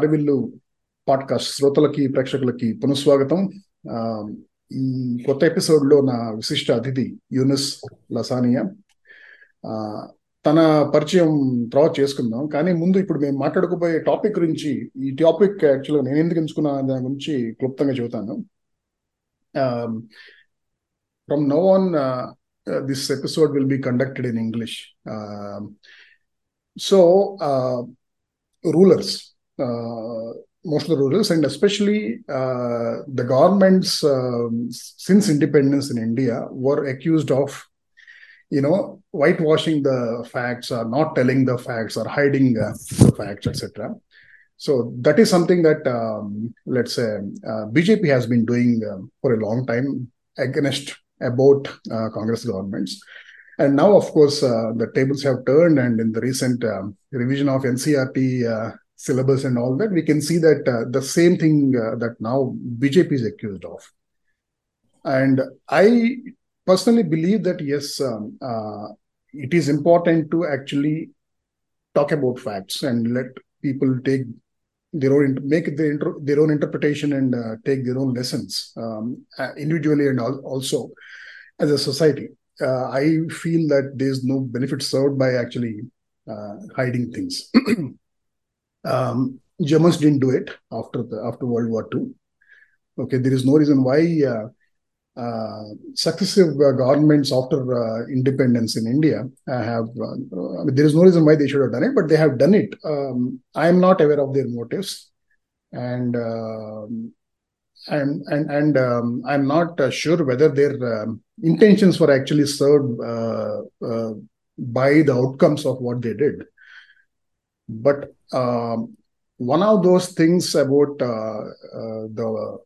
అరవిల్లు podcast శ్రోతలకి ప్రేక్షకులకి పునఃస్వాగతం. ఈ కొత్త ఎపిసోడ్లో నా విశిష్ట అతిథి యూనిస్ లసానియా. తన పరిచయం తర్వాత చేసుకుందాం. కానీ ముందు ఇప్పుడు మేము మాట్లాడుకోబోయే టాపిక్ గురించి ఈ టాపిక్ యాక్చువల్గా నేను ఎందుకు ఎంచుకున్నా దాని గురించి క్లుప్తంగా చెబుతాను. From now on this episode will be conducted in English so rulers most of the rulers, and especially uh, the governments um, since independence in India were accused of, you know, whitewashing the facts or not telling the facts or hiding uh, the facts, etc. So that is something that, um, let's say, uh, BJP has been doing um, for a long time against about uh, Congress governments. And now, of course, uh, the tables have turned, and in the recent um, revision of NCERT uh, syllabus and all that, we can see that uh, the same thing uh, that now BJP is accused of. And I personally believe that yes, um, uh, it is important to actually talk about facts and let people take their own make their, their own interpretation and uh, take their own lessons um, uh, individually and al- also as a society uh, I feel that there's no benefit served by actually hiding things. um, Germans didn't do it after the after World War II. Okay, there is no reason why uh, uh, successive uh, governments after uh, independence in India uh, have. I mean, there is no reason why they should have done it, but they have done it. Um, I am not aware of their motives, and. Um, and and and um, I'm not uh, sure whether their um, intentions were actually served uh, uh, by the outcomes of what they did. But um, one of those things about uh, uh, the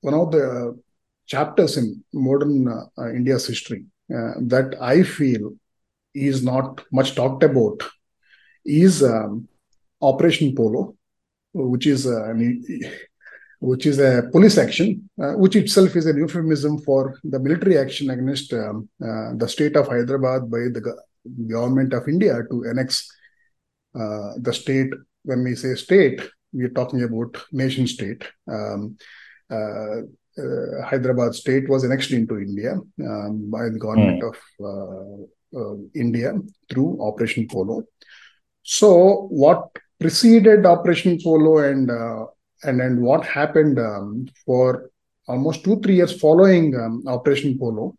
one of the chapters in modern uh, India's history uh, that I feel is not much talked about is um, Operation Polo, which is uh, an which is a police action, uh, which itself is a euphemism for the military action against um, the state of Hyderabad by the go- government of India to annex uh, the state. When we say state, we are talking about nation state. Um, uh, uh, Hyderabad state was annexed into India um, by the government of uh, uh, India through Operation Polo. So, what preceded Operation Polo and uh, and and what happened um, for almost two three years following um, Operation Polo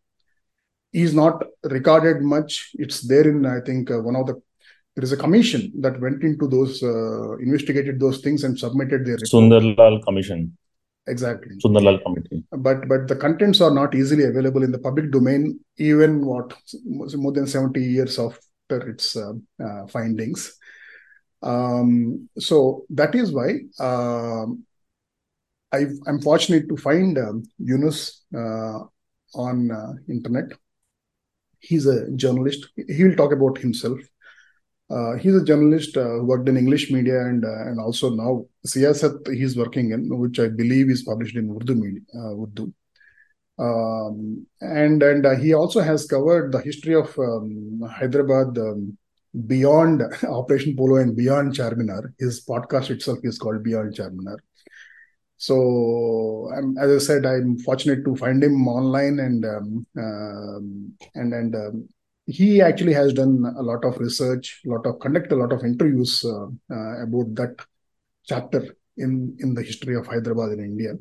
is not recorded much. It's there in I think uh, one of the there is a commission that went into those uh, investigated those things and submitted their report. Sundarlal Commission, Exactly, Sundarlal Committee. but but the contents are not easily available in the public domain. Even what more than seventy years after its uh, uh, findings. Um, so that is why um, I, I'm fortunate to find um, Yunus uh, on uh, internet. He's a journalist. He will talk about himself. Uh, he's a journalist uh, who worked in English media and uh, and also now Siyasat he's working in, which I believe is published in Urdu media, uh, Urdu. Um, and and uh, he also has covered the history of um, Hyderabad um, beyond Operation Polo and beyond Charminar. His podcast itself is called Beyond Charminar. So, um, as I said, I'm fortunate to find him online, and um, um, and and um, he actually has done a lot of research, a lot of conduct a lot of interviews uh, uh, about that chapter in in the history of Hyderabad in India.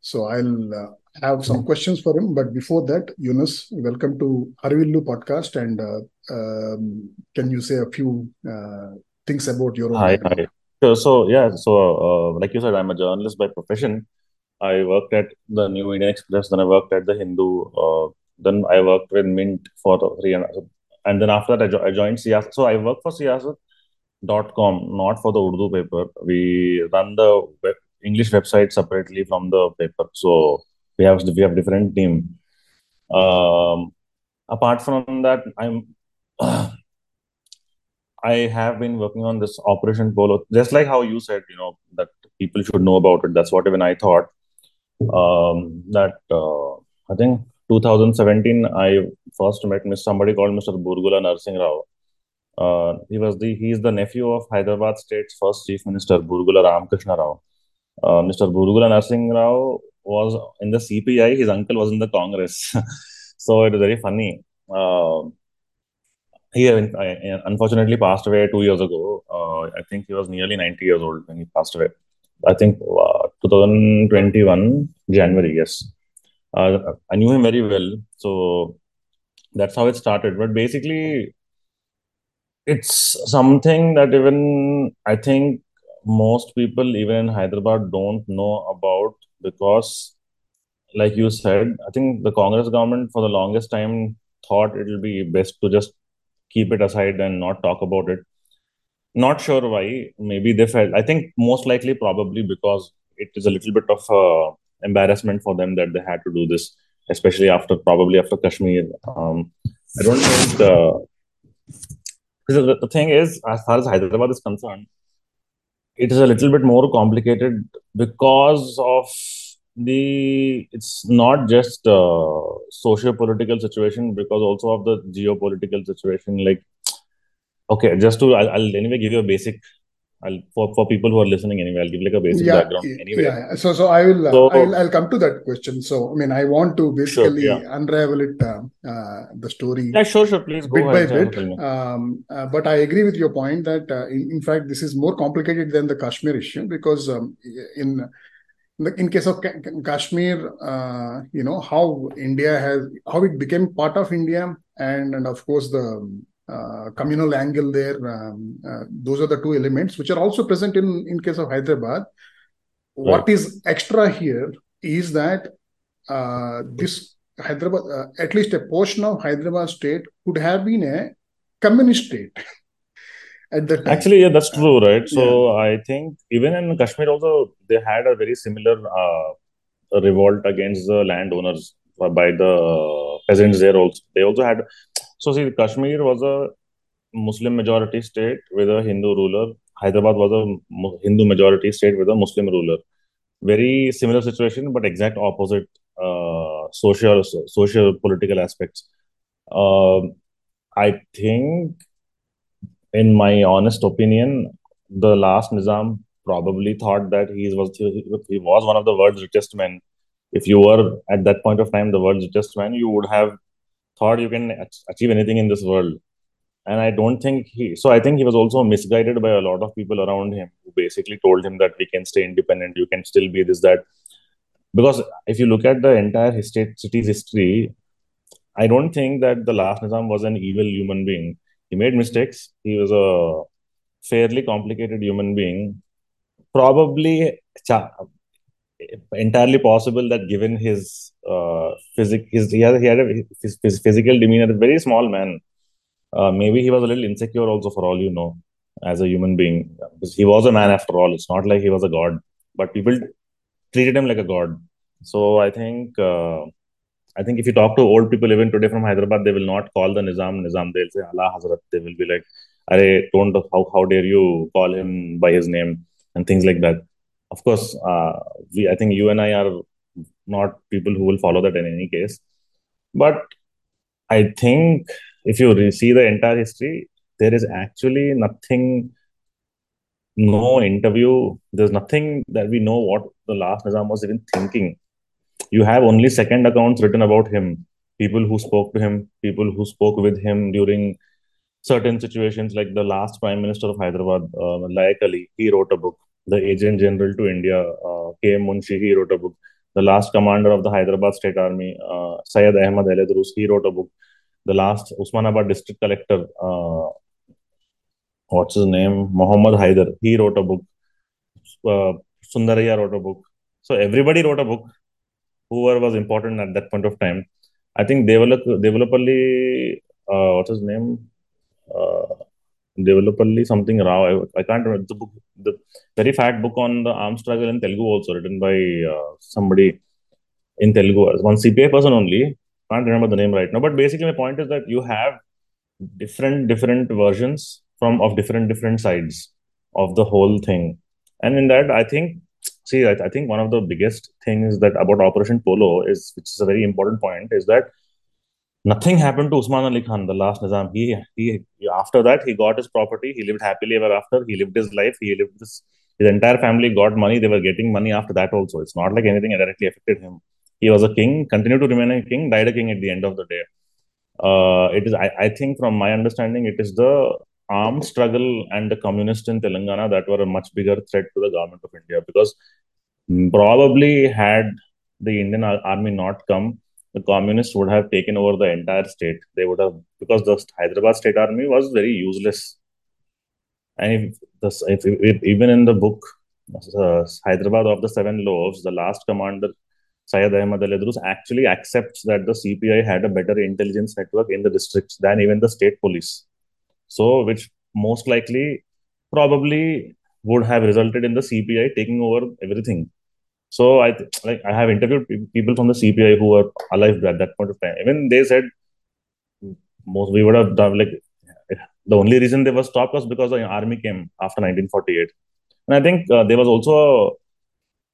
So I'll uh, have some questions for him, but before that, Yunus, welcome to Harivillu podcast, and uh, um, can you say a few uh, things about your own Hi, hi. So, so yeah, so uh, like you said, I'm a journalist by profession. I worked at the New Indian Express, then I worked at the Hindu, uh, then I worked with Mint for three and and then after that I, jo- I joined Siyasat. So I work for Siyasat.com, not for the Urdu paper. We run the web, English website separately from the paper. So we have we have different team. Um, apart from that, I'm I have been working on this Operation Polo, just like how you said, you know, that people should know about it. That's what even I thought. Um, that uh, I think 2017, I first met Miss somebody called Mr. Burgula Narsingh Rao. Uh, he was the he is the nephew of Hyderabad State's first Chief Minister Burgula Ramakrishna Rao. Uh, Mr. Burgula Narsingh Rao was in the CPI. His uncle was in the Congress, so it is very funny. Uh, he unfortunately passed away two years ago. Uh, I think he was nearly 90 years old when he passed away. I think uh, 2021 January. Yes, uh, I knew him very well, so that's how it started. But basically, it's something that even I think most people, even in Hyderabad, don't know about because, like you said, I think the Congress government for the longest time thought it will be best to just keep it aside and not talk about it. Not sure why. Maybe they felt. I think most likely, probably because it is a little bit of a embarrassment for them that they had to do this, especially after probably after Kashmir. Um, I don't think uh, the, the thing is, as far as Hyderabad is concerned, it is a little bit more complicated because of the it's not just uh, socio-political situation because also of the geopolitical situation like okay just to I'll, I'll anyway give you a basic I'll, for, for people who are listening anyway, I'll give like a basic yeah, background anyway. Yeah, so so I will so, uh, I'll, I'll come to that question. So I mean, I want to basically sure, yeah. unravel it uh, uh, the story. Yeah, sure, sure. Please go bit ahead. by bit. Um, uh, but I agree with your point that uh, in, in, fact this is more complicated than the Kashmir issue because um, in in case of Kashmir, uh, you know how India has how it became part of India, and and of course the uh, communal angle there. Um, uh, those are the two elements which are also present in in case of Hyderabad. What Right. is extra here is that uh, this Hyderabad, uh, at least a portion of Hyderabad state, could have been a communist state at that time. Actually, yeah, that's true, right? So I think even in Kashmir also they had a very similar uh, revolt against the landowners by the peasants there also. They also had so see Kashmir was a Muslim majority state with a Hindu ruler. Hyderabad was a Hindu majority state with a Muslim ruler. Very similar situation, but exact opposite uh, social social political aspects. Um I think in my honest opinion, the last Nizam probably thought that he was he was one of the world's richest men. If you were at that point of time the world's richest man, you would have thought you can ach- achieve anything in this world. And I don't think he. So I think he was also misguided by a lot of people around him who basically told him that we can stay independent, you can still be this that. Because if you look at the entire history, city's history, I don't think that the last Nizam was an evil human being. He made mistakes. He was a fairly complicated human being. Probably entirely possible that given his uh, physic, he had, he had a, his, his physical demeanor, very small man. Uh, maybe he was a little insecure also, for all you know, as a human being. Because he was a man after all. It's not like he was a god, but people treated him like a god. So I think. Uh, I think if you talk to old people even today from Hyderabad, they will not call the Nizam Nizam. They'll say Allah Hazrat. They will be like, "Arey, don't how how dare you call him by his name?" and things like that. Of course, uh, we I think you and I are not people who will follow that in any case. But I think if you see the entire history, there is actually nothing, no interview. There's nothing that we know what the last Nizam was even thinking you have only second accounts written about him people who spoke to him people who spoke with him during certain situations like the last prime minister of hyderabad uh, layak ali he wrote a book the agent general to india uh, km munshi he wrote a book the last commander of the hyderabad state army uh, syed ahmad El Edroos, he wrote a book the last usmanabad district collector uh, what's his name muhammad haider he wrote a book uh, sundarayya wrote a book so everybody wrote a book whoever was important at that point of time. I think Devulapalli uh, what's his name? Uh, Devulapalli something Rao. I, I can't remember the book. The very fat book on the armed struggle in Telugu also written by uh, somebody in Telugu. One CPA person only. Can't remember the name right now. But basically, my point is that you have different different versions from of different different sides of the whole thing, and in that, I think see, I, I think one of the biggest things that about Operation Polo is, which is a very important point, is that Nothing happened to Usman Ali Khan, the last Nizam. He, he, after that, he got his property. He lived happily ever after. He lived his life. He lived his, his entire family got money. They were getting money after that also. It's not like anything directly affected him. He was a king, continued to remain a king, died a king at the end of the day. Uh, it is, I, I think, from my understanding, it is the armed struggle and the communists in Telangana that were a much bigger threat to the government of India because probably had the Indian army not come, the communists would have taken over the entire state. They would have because the Hyderabad state army was very useless. And if, this, if, if even in the book uh, Hyderabad of the Seven Loaves, the last commander Syed Ahmad El Edroos actually accepts that the CPI had a better intelligence network in the districts than even the state police. So, which most likely probably would have resulted in the CPI taking over everything. So I like I have interviewed people from the CPI who were alive at that point of time. Even they said most we would have done like the only reason they were stopped was because the army came after 1948. And I think uh, there was also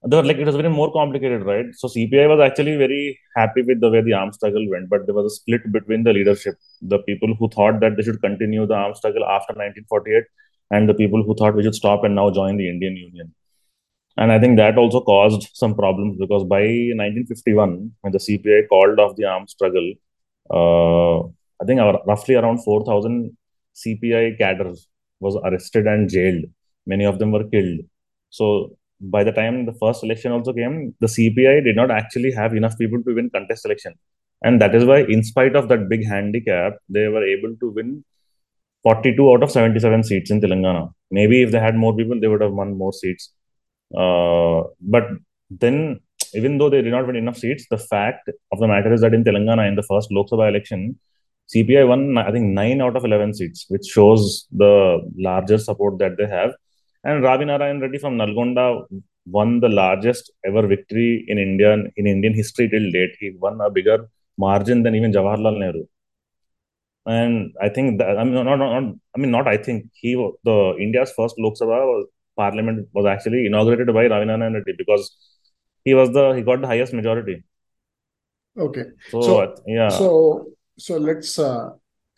there like it was very more complicated, right? So CPI was actually very happy with the way the armed struggle went, but there was a split between the leadership, the people who thought that they should continue the armed struggle after 1948, and the people who thought we should stop and now join the Indian Union. And I think that also caused some problems because by 1951, when the CPI called off the armed struggle, uh, I think roughly around 4,000 CPI cadres was arrested and jailed. Many of them were killed. So by the time the first election also came, the CPI did not actually have enough people to win contest election. And that is why, in spite of that big handicap, they were able to win 42 out of 77 seats in Telangana. Maybe if they had more people, they would have won more seats. Uh, but then, even though they did not win enough seats, the fact of the matter is that in Telangana, in the first Lok Sabha election, CPI won, I think, 9 out of 11 seats, which shows the larger support that they have. And Ravi Narayan Reddy from Nalgonda won the largest ever victory in India in Indian history till date. He won a bigger margin than even Jawaharlal Nehru. And I think that I mean not, not, I mean not I think he the India's first Lok Sabha parliament was actually inaugurated by Ravi Narayan Reddy because he was the he got the highest majority. Okay. So, so yeah. So so let's uh,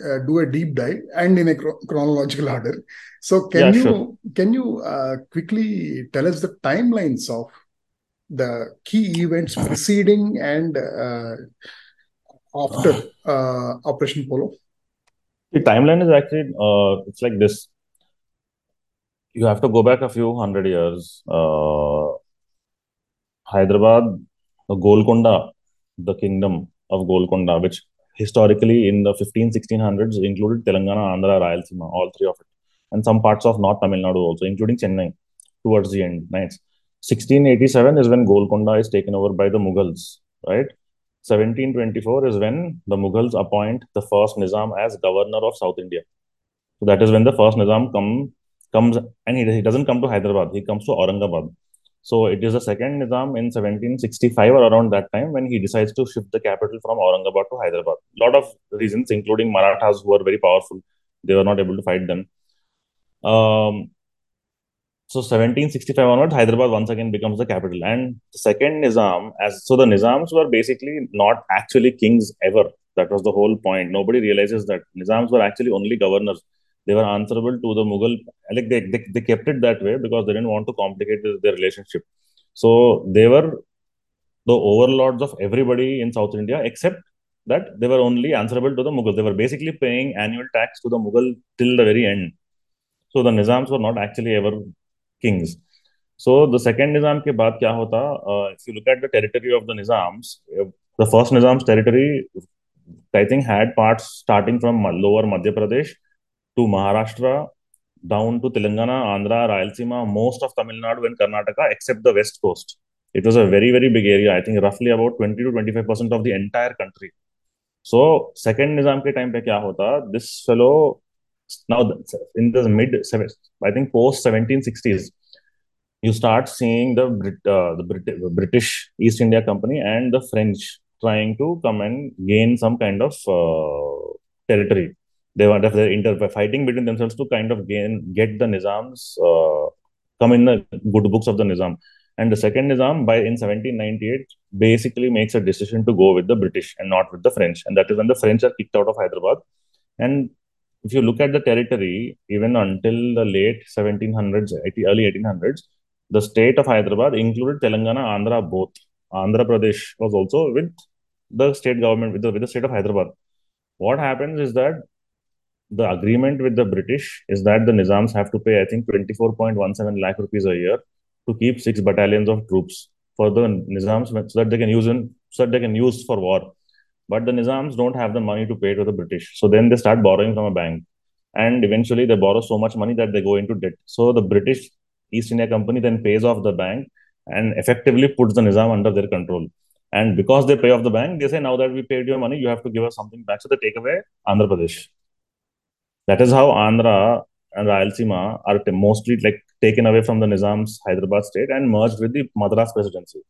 uh, do a deep dive and in a chronological order. So can yeah, you sure. can you uh, quickly tell us the timelines of the key events preceding and uh, after uh, Operation Polo? The timeline is actually uh, it's like this. You have to go back a few hundred years. Uh, Hyderabad, Golconda, the kingdom of Golconda, which historically in the 15 1600s included Telangana, Andhra, Rayalaseema, all three of it, and some parts of North Tamil Nadu also, including Chennai towards the end. Nice. 1687 is when Golconda is taken over by the Mughals, right? 1724 is when the Mughals appoint the first Nizam as governor of South India. So that is when the first Nizam come, comes, and he, he doesn't come to Hyderabad, he comes to Aurangabad. So it is the second Nizam in 1765 or around that time when he decides to shift the capital from Aurangabad to Hyderabad. A lot of reasons, including Marathas who were very powerful, they were not able to fight them. Um, so 1765 onwards, Hyderabad once again becomes the capital. And the second Nizam, as so the Nizams were basically not actually kings ever. That was the whole point. Nobody realizes that Nizams were actually only governors they were answerable to the Mughal. Like they, they, they kept it that way because they didn't want to complicate their relationship. So they were the overlords of everybody in South India, except that they were only answerable to the Mughal. They were basically paying annual tax to the Mughal till the very end. So the Nizams were not actually ever kings. So the second Nizam ke baad kya hota? Uh, if you look at the territory of the Nizams, the first Nizam's territory, I think, had parts starting from lower Madhya Pradesh to Maharashtra, down to Telangana, Andhra, Rayalaseema, most of Tamil Nadu and Karnataka, except the west coast. It was a very, very big area. I think roughly about 20 to 25% of the entire country. So, second Nizam ke time pe kya hota? This fellow, now in the mid, I think post 1760s, you start seeing the Brit, uh, the Brit- British East India Company and the French trying to come and gain some kind of uh, territory they if they're inter fighting between themselves to kind of gain get the Nizams uh, come in the good books of the Nizam. And the second Nizam, by in 1798, basically makes a decision to go with the British and not with the French. And that is when the French are kicked out of Hyderabad. And if you look at the territory, even until the late 1700s, early 1800s, the state of Hyderabad included Telangana, Andhra both. Andhra Pradesh was also with the state government, with the, with the state of Hyderabad. What happens is that the agreement with the British is that the Nizams have to pay, I think, 24.17 lakh rupees a year to keep six battalions of troops for the Nizams so that they can use in so that they can use for war. But the Nizams don't have the money to pay to the British. So then they start borrowing from a bank. And eventually they borrow so much money that they go into debt. So the British East India Company then pays off the bank and effectively puts the Nizam under their control. And because they pay off the bank, they say, now that we paid your money, you have to give us something back. So they take away Andhra Pradesh. That is how Andhra and Rayalaseema are mostly like taken away from the Nizam's Hyderabad state and merged with the Madras presidency.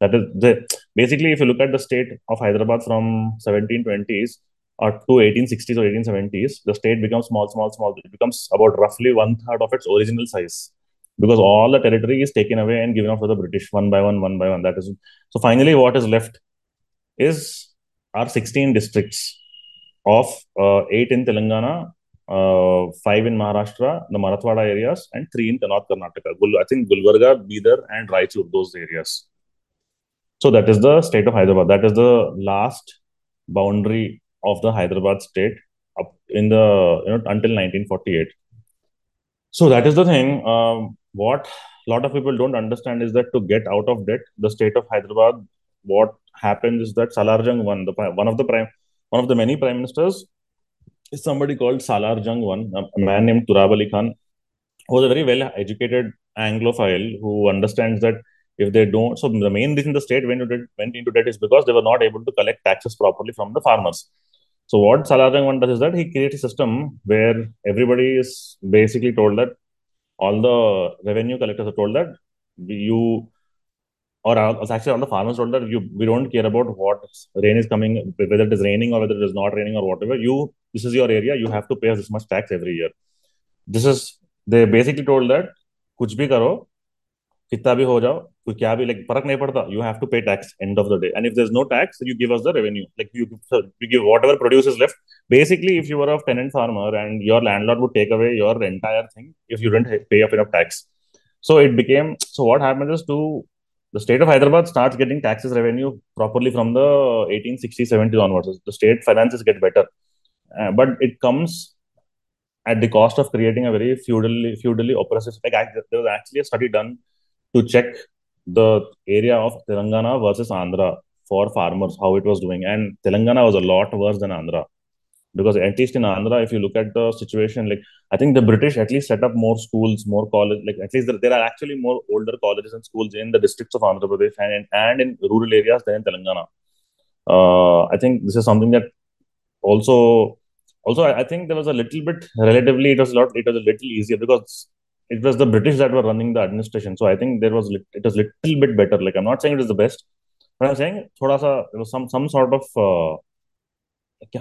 That is the basically, if you look at the state of Hyderabad from 1720s or to 1860s or 1870s, the state becomes small, small, small. It becomes about roughly one third of its original size because all the territory is taken away and given up to the British one by one, one by one. That is so. Finally, what is left is our 16 districts of uh, eight in Telangana, uh, five in Maharashtra, the Marathwada areas, and three in North Karnataka. I think Gulbarga, Bidar, and Raichur, those areas. So that is the state of Hyderabad. That is the last boundary of the Hyderabad state up in the you know until 1948. So that is the thing. Um, what a lot of people don't understand is that to get out of debt, the state of Hyderabad, what happened is that Salarjung one, the one of the prime, one of the many prime ministers, somebody called Salar Jung one, a man named Turab Ali Khan, who was a very well educated Anglophile who understands that if they don't, so the main reason the state went into debt, went into debt is because they were not able to collect taxes properly from the farmers. So what Salar Jung one does is that he creates a system where everybody is basically told that all the revenue collectors are told that you or uh, actually all the farmers told that you we don't care about what rain is coming whether it is raining or whether it is not raining or whatever you this is your area you have to pay this much tax every year this is they basically told that kuch bhi karo कितना भी हो जाओ कोई क्या भी like फर्क नहीं पड़ता you have to pay tax end of the day and if there's no tax you give us the revenue like you, you give whatever produce is left basically if you were a tenant farmer and your landlord would take away your entire thing if you didn't pay up enough tax so it became so what happens is to the state of hyderabad starts getting taxes revenue properly from the 1860s 70s onwards the state finances get better uh, but it comes at the cost of creating a very feudally feudally oppressive like I, there was actually a study done to check the area of Telangana versus Andhra for farmers, how it was doing. And Telangana was a lot worse than Andhra. Because at least in Andhra, if you look at the situation, like I think the British at least set up more schools, more college, like at least there, there are actually more older colleges and schools in the districts of Andhra Pradesh and in, and in rural areas than in Telangana. Uh, I think this is something that also also I, I think there was a little bit relatively it was a lot it was a little easier because it was the British that were running the administration. So I think there was it was a little bit better. Like I'm not saying it is the best, but I'm saying thoda sa, there was some some sort of uh,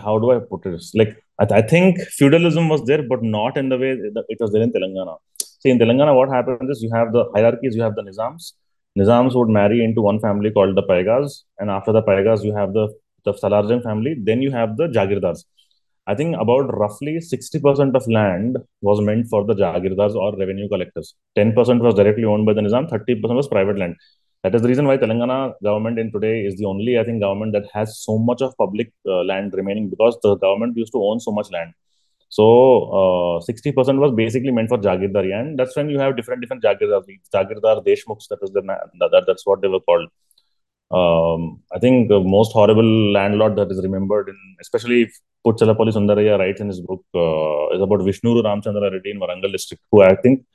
how do I put it? Like I, I, think feudalism was there, but not in the way it was there in Telangana. See in Telangana, what happens is you have the hierarchies, you have the Nizams. Nizams would marry into one family called the Paigas, and after the Paigas, you have the the Salarjung family. Then you have the Jagirdars. I think about roughly 60% of land was meant for the Jagirdars or revenue collectors. 10% was directly owned by the Nizam, 30% was private land. That is the reason why Telangana government in today is the only, I think, government that has so much of public uh, land remaining because the government used to own so much land. So uh, 60% was basically meant for Jagirdari, and that's when you have different different Jagirdar, Jagirdar Deshmukhs. That was the that, that's what they were called. Um, I think the most horrible landlord that is remembered, in, especially if Puchalapalli Sundarayya writes in his book, uh, is about Vishnuru Ramchandra Reddy in Warangal district, who I think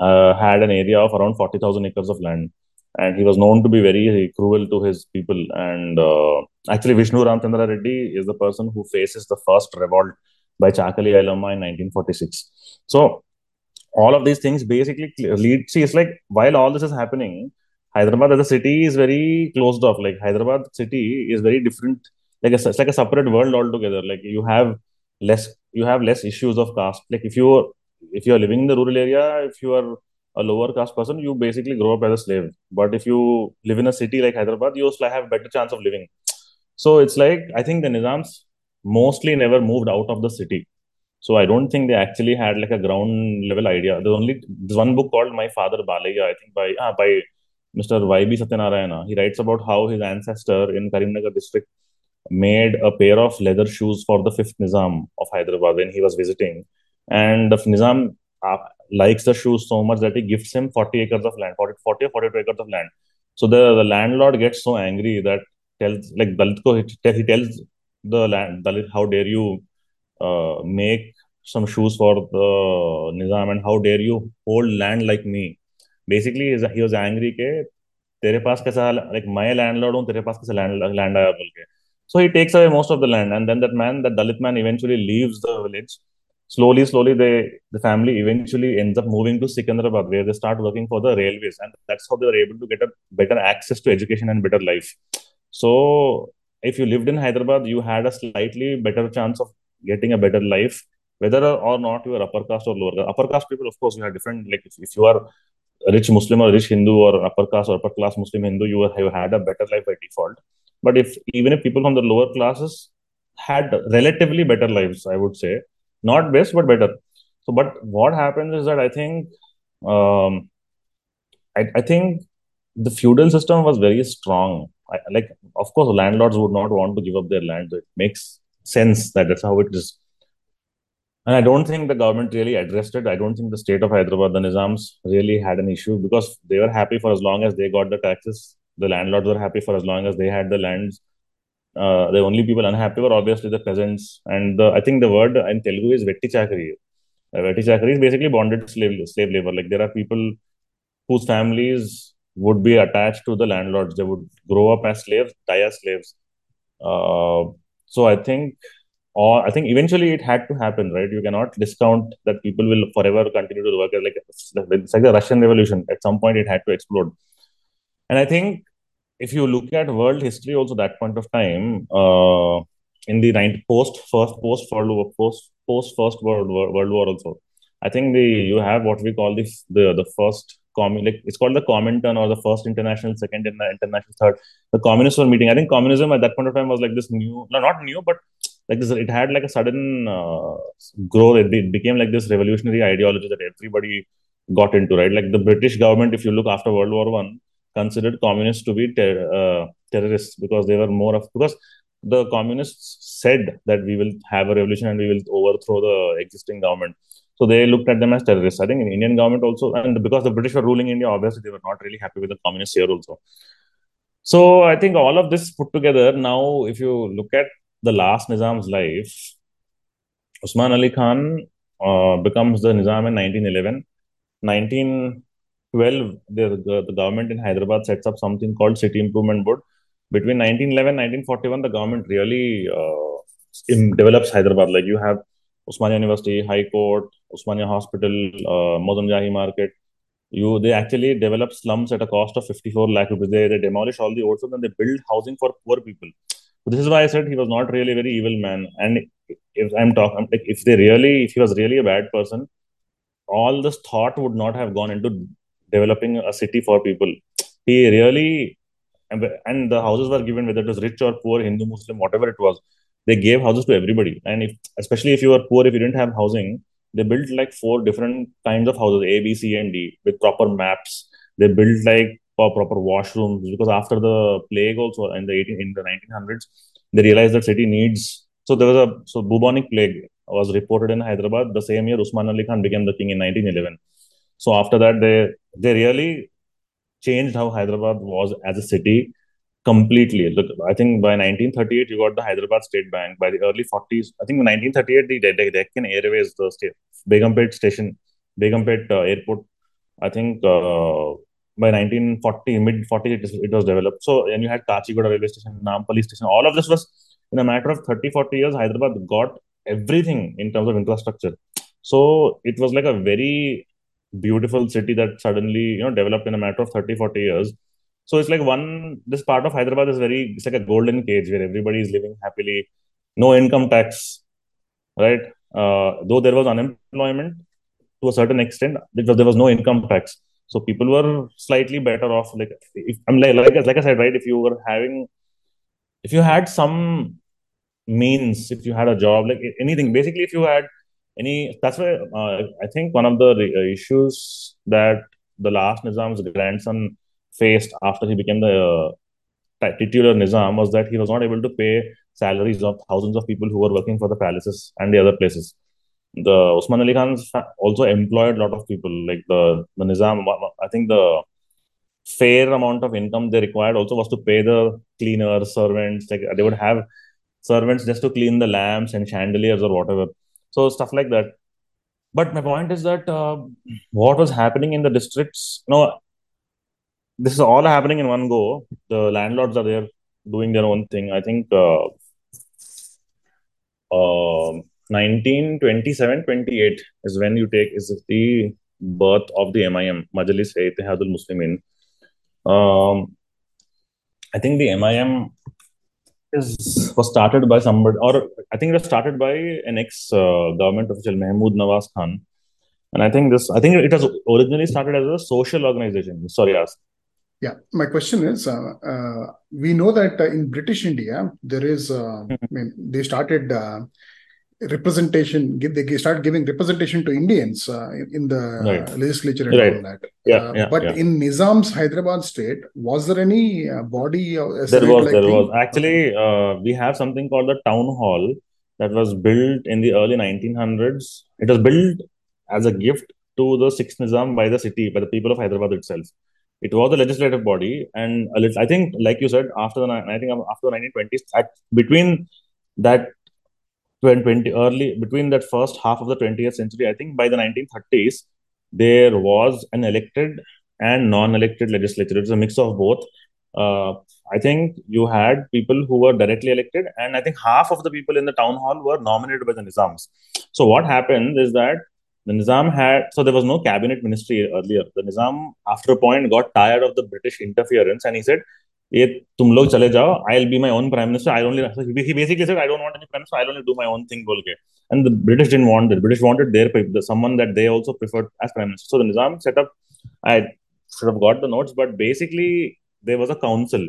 uh, had an area of around 40,000 acres of land. And he was known to be very cruel to his people. And uh, actually, Vishnu Ramchandra Reddy is the person who faces the first revolt by Chakali Yellamma in 1946. So, all of these things basically lead. See, it's like while all this is happening, Hyderabad as a city is very closed off. Like Hyderabad city is very different like a, it's like a separate world altogether like you have less you have less issues of caste like if you if you are living in the rural area if you are a lower caste person, you basically grow up as a slave. But if you live in a city like Hyderabad, you also have a better chance of living. So it's like I think the Nizams mostly never moved out of the city. So I don't think they actually had like a ground level idea. There's only there's one book called My Father Balayya, I think by ah, by Mr. Y.B. Satyanarayana. He writes about how his ancestor in Karimnagar district made a pair of leather shoes for the fifth Nizam of Hyderabad when he was visiting. And the Nizam uh, likes the shoes so much that he gifts him 40 acres of land, 40, 40 or 42 acres of land. So the, the landlord gets so angry that tells, like Dalit ko, he tells the land, Dalit, how dare you uh, make some shoes for the Nizam and how dare you hold land like me. Basically, he was angry ke तेरे पास कैसा like my landlord हूँ तेरे पास कैसा land land आया बोल के so he takes away most of the land, and then that man, that Dalit man, eventually leaves the village. Slowly, slowly, they the family eventually ends up moving to Secunderabad, where they start working for the railways, and that's how they were able to get a better access to education and better life. So, if you lived in Hyderabad, you had a slightly better chance of getting a better life, whether or not you are upper caste or lower. Upper caste people, of course, you have different. Like if, if you are a rich Muslim or rich Hindu or upper class or upper class Muslim Hindu, you have had a better life by default. But if even if people from the lower classes had relatively better lives, I would say, not best but better. So, but what happens is that I think, um, I, I think the feudal system was very strong. I, like, of course, landlords would not want to give up their land. So it makes sense that that's how it is. And I don't think the government really addressed it. I don't think the state of Hyderabad, the Nizams, really had an issue because they were happy for as long as they got the taxes the landlords were happy for as long as they had the lands. Uh, the only people unhappy were obviously the peasants. And the, I think the word in Telugu is vetti chakri. Uh, vetti chakri is basically bonded slave slave labor. Like there are people whose families would be attached to the landlords. They would grow up as slaves, die as slaves. Uh, so I think, or I think eventually it had to happen, right? You cannot discount that people will forever continue to work. Like it's like the Russian Revolution. At some point, it had to explode. And I think if you look at world history, also that point of time, uh, in the 90, post first post world war post post first world war, world war also, I think the you have what we call this the the first common like it's called the Comintern or the first international, second international, third. The communists were meeting. I think communism at that point of time was like this new, no, not new, but like this. It had like a sudden uh, growth. It, it became like this revolutionary ideology that everybody got into, right? Like the British government, if you look after World War One, considered communists to be ter- uh, terrorists because they were more of because the communists said that we will have a revolution and we will overthrow the existing government. So they looked at them as terrorists. I think in Indian government also, and because the British were ruling India, obviously they were not really happy with the communists here also. So I think all of this put together, now if you look at the last Nizam's life, Usman Ali Khan uh, becomes the Nizam in 1911. 1912, the, the, government in Hyderabad sets up something called City Improvement Board. Between 1911 1941, the government really uh, develops Hyderabad. Like you have Osmania University, High Court, Osmania Hospital, uh, Mozamjahi Market. You they actually develop slums at a cost of 54 lakh rupees. They, they demolish all the old slums and they build housing for poor people. This is why I said he was not really a very evil man. And if I'm talking, like if they really, if he was really a bad person, all this thought would not have gone into developing a city for people. He really, and the houses were given whether it was rich or poor, Hindu, Muslim, whatever it was. They gave houses to everybody, and if especially if you were poor, if you didn't have housing, they built like four different kinds of houses, A, B, C, and D, with proper maps. They built like proper washrooms because after the plague also in the 18 in the 1900s, they realized that city needs. So there was a so bubonic plague was reported in Hyderabad the same year. Usman Ali Khan became the king in 1911. So after that, they they really changed how Hyderabad was as a city completely. Look, I think by 1938 you got the Hyderabad State Bank. By the early 40s, I think in 1938 the, the Deccan Airways, the state, Begumpet station, Begumpet uh, airport. I think uh, by 1940 mid 40 it, it, was developed. So and you had Kacheguda railway station, Nampally station. All of this was in a matter of 30 40 years. Hyderabad got everything in terms of infrastructure. So it was like a very beautiful city that suddenly you know developed in a matter of 30 40 years so it's like one this part of hyderabad is very it's like a golden cage where everybody is living happily no income tax right uh, though there was unemployment to a certain extent because there was no income tax. So people were slightly better off. Like if I'm like like, like I said, right? If you were having, if you had some means, if you had a job, like anything, basically, if you had any, that's why uh, I think one of the uh, issues that the last Nizam's grandson faced after he became the uh, titular Nizam was that he was not able to pay salaries of thousands of people who were working for the palaces and the other places the Osman Ali Khans also employed a lot of people. Like the the Nizam, I think the fair amount of income they required also was to pay the cleaners, servants. Like they would have servants just to clean the lamps and chandeliers or whatever. So stuff like that. But my point is that uh, what was happening in the districts, you know, this is all happening in one go. The landlords are there doing their own thing. I think uh, uh, 1927 28 is when you take is the birth of the MIM, Majlis Ittihadul Muslimin. Um, I think the MIM is was started by somebody, or I think it was started by an ex uh, government official, Mahmood Nawaz Khan. And I think this, I think it was originally started as a social organization. Sorry, ask. Yeah, my question is, uh, uh, we know that uh, in British India there is, uh, I mean, they started uh, representation give they start giving representation to indians uh, in the right. legislature and right. all that yeah, uh, yeah but yeah. in nizam's hyderabad state was there any uh, body there was like there thing? was actually uh, we have something called the town hall that was built in the early 1900s it was built as a gift to the sixth nizam by the city by the people of hyderabad itself it was a legislative body and i think like you said after the i think after the 1920s at, between that 20 early between that first half of the 20th century i think by the 1930s there was an elected and non-elected legislature. It was a mix of both. Uh, i think you had people who were directly elected and i think half of the people in the town hall were nominated by the nizams. So what happened is that the nizam had so there was no cabinet ministry earlier. The nizam after a point got tired of the british interference and he said ये तुम लोग चले जाओ I will be my own prime minister I only he basically said I don't want any prime minister I'll only do my own thing बोल के and the British didn't want it British wanted their the, someone that they also preferred as prime minister so the Nizam set up I should have got the notes but basically there was a council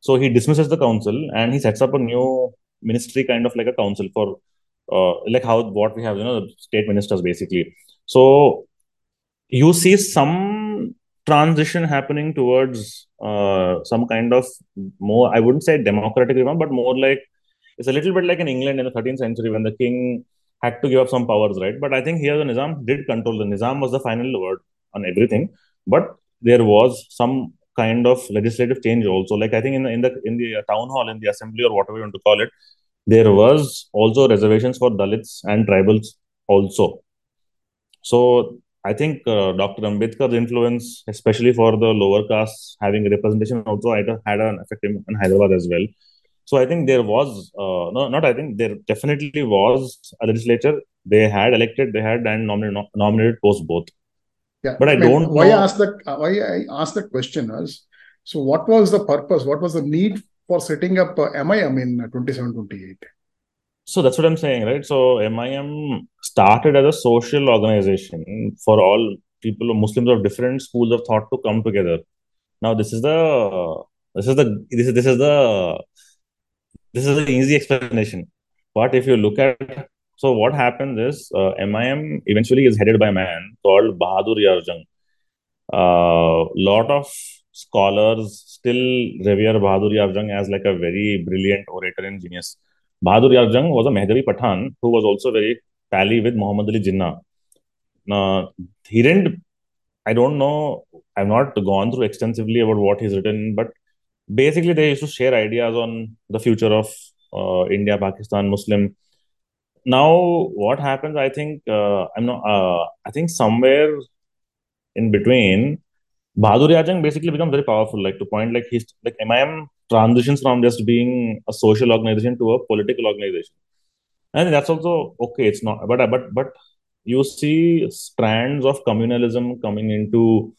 so he dismisses the council and he sets up a new ministry kind of like a council for uh, like how what we have you know state ministers basically so you see some transition happening towards uh, some kind of more, I wouldn't say democratic reform, but more like it's a little bit like in England in the 13th century when the king had to give up some powers, right? But I think here the Nizam did control. The Nizam was the final word on everything, but there was some kind of legislative change also. Like I think in the in the in the town hall, in the assembly or whatever you want to call it, there was also reservations for Dalits and tribals also. So I think uh, Dr. Ambedkar's influence, especially for the lower castes having representation, also had an effect in Hyderabad as well. So I think there was, uh, no, not I think, there definitely was a legislature. They had elected, they had and nominated, nominated post both. Yeah, but I, I mean, don't why know. I asked the why I asked the question was so what was the purpose? What was the need for setting up uh, MIM in 27 28? So that's what I'm saying, right? So MIM started as a social organization for all people, Muslims of different schools of thought to come together. Now, this is the this is the this is this is the this is the easy explanation. But if you look at so what happens is uh, MIM eventually is headed by a man called Bahadur Yarjung. A uh, lot of scholars still revere Bahadur Yarjung as like a very brilliant orator and genius. Bahadur Yarjung was a Mehdavi Pathan who was also very pally with Muhammad Ali Jinnah. He didn't, I don't know, I've not gone through extensively about what he's written, but basically they used to share ideas on the future of uh, India, Pakistan, Muslim. Now, what happens? I think uh, I'm not. Uh, I think somewhere in between, Bahadur Yarjung basically becomes very powerful. Like to point, like he's like MIM transitions from just being a social organization to a political organization, and that's also okay. It's not, but but but you see strands of communalism coming into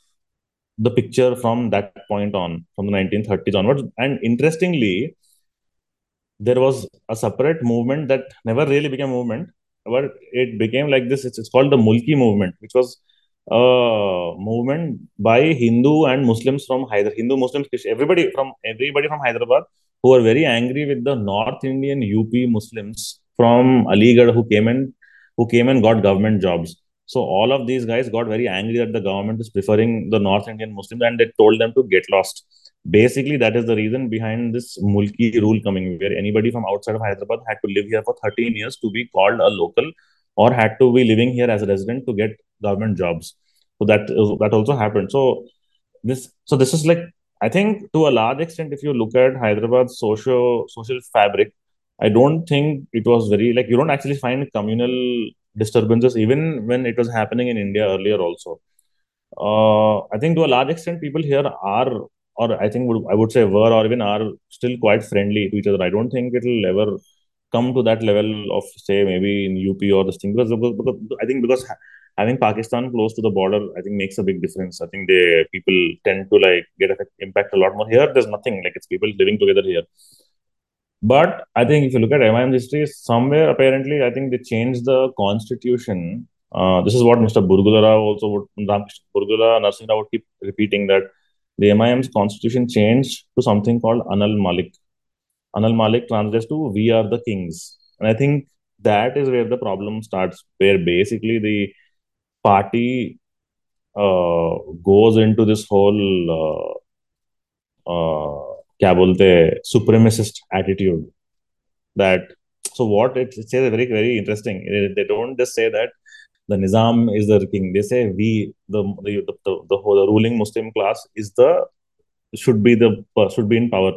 the picture from that point on, from the 1930s onwards. And interestingly, there was a separate movement that never really became a movement, but it became like this. It's, it's called the Mulki movement, which was a movement by Hindu and Muslims from Hyderabad, Hindu Muslims, everybody from everybody from Hyderabad who are very angry with the North Indian UP Muslims from Aligarh who came in, who came and got government jobs. So all of these guys got very angry that the government is preferring the North Indian Muslims and they told them to get lost. Basically, that is the reason behind this Mulki rule coming, where anybody from outside of Hyderabad had to live here for 13 years to be called a local or had to be living here as a resident to get government jobs. So that that also happened. So this so this is like I think to a large extent, if you look at Hyderabad's social social fabric, I don't think it was very like you don't actually find communal disturbances even when it was happening in India earlier also. Uh, I think to a large extent, people here are, or I think would, I would say were, or even are still quite friendly to each other. I don't think it'll ever come to that level of say maybe in UP or this thing because, because, because I think because having Pakistan close to the border, I think makes a big difference. I think they people tend to like get affect, impact a lot more. Here, there's nothing like it's people living together here. But I think if you look at MIM history, somewhere apparently, I think they changed the constitution. Uh, this is what Mr. Burgula also would, Burgula Narsingh Rao would keep repeating that the MIM's constitution changed to something called Anal Malik. Anal Malik translates to "We are the kings," and I think that is where the problem starts. Where basically the party uh, goes into this whole uh, uh, क्या बोलते supremacist attitude that so what it, it says very very interesting they don't just say that the nizam is the king they say we the the, the, the, the, the ruling muslim class is the should be the should be in power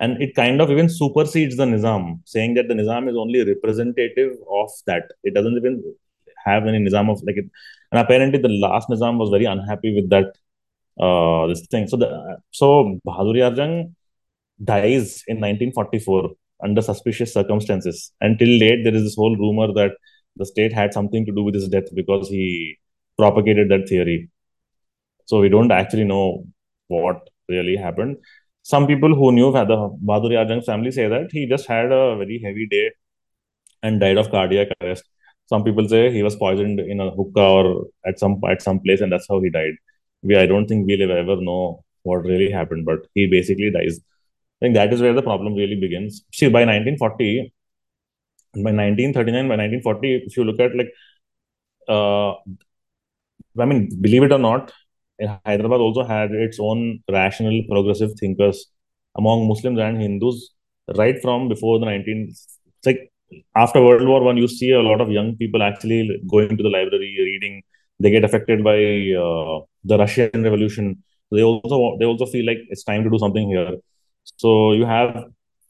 and it kind of even supersedes the nizam saying that the nizam is only representative of that it doesn't even have any nizam of like it and apparently the last nizam was very unhappy with that uh this thing. So the so Bahadur Yar Jung dies in 1944 under suspicious circumstances. Until late there is this whole rumor that the state had something to do with his death because he propagated that theory. So we don't actually know what really happened. Some people who knew the Bahadur Yar Jung family say that he just had a very heavy day and died of cardiac arrest. Some people say he was poisoned in a hookah or at some at some place, and that's how he died. We I don't think we'll ever know what really happened, but he basically dies. I think that is where the problem really begins. See, by 1940, by 1939, by 1940, if you look at like, uh, I mean, believe it or not, Hyderabad also had its own rational, progressive thinkers among Muslims and Hindus right from before the 19th. It's like after World War One, you see a lot of young people actually going to the library, reading. They get affected by uh, the Russian Revolution. They also they also feel like it's time to do something here. So you have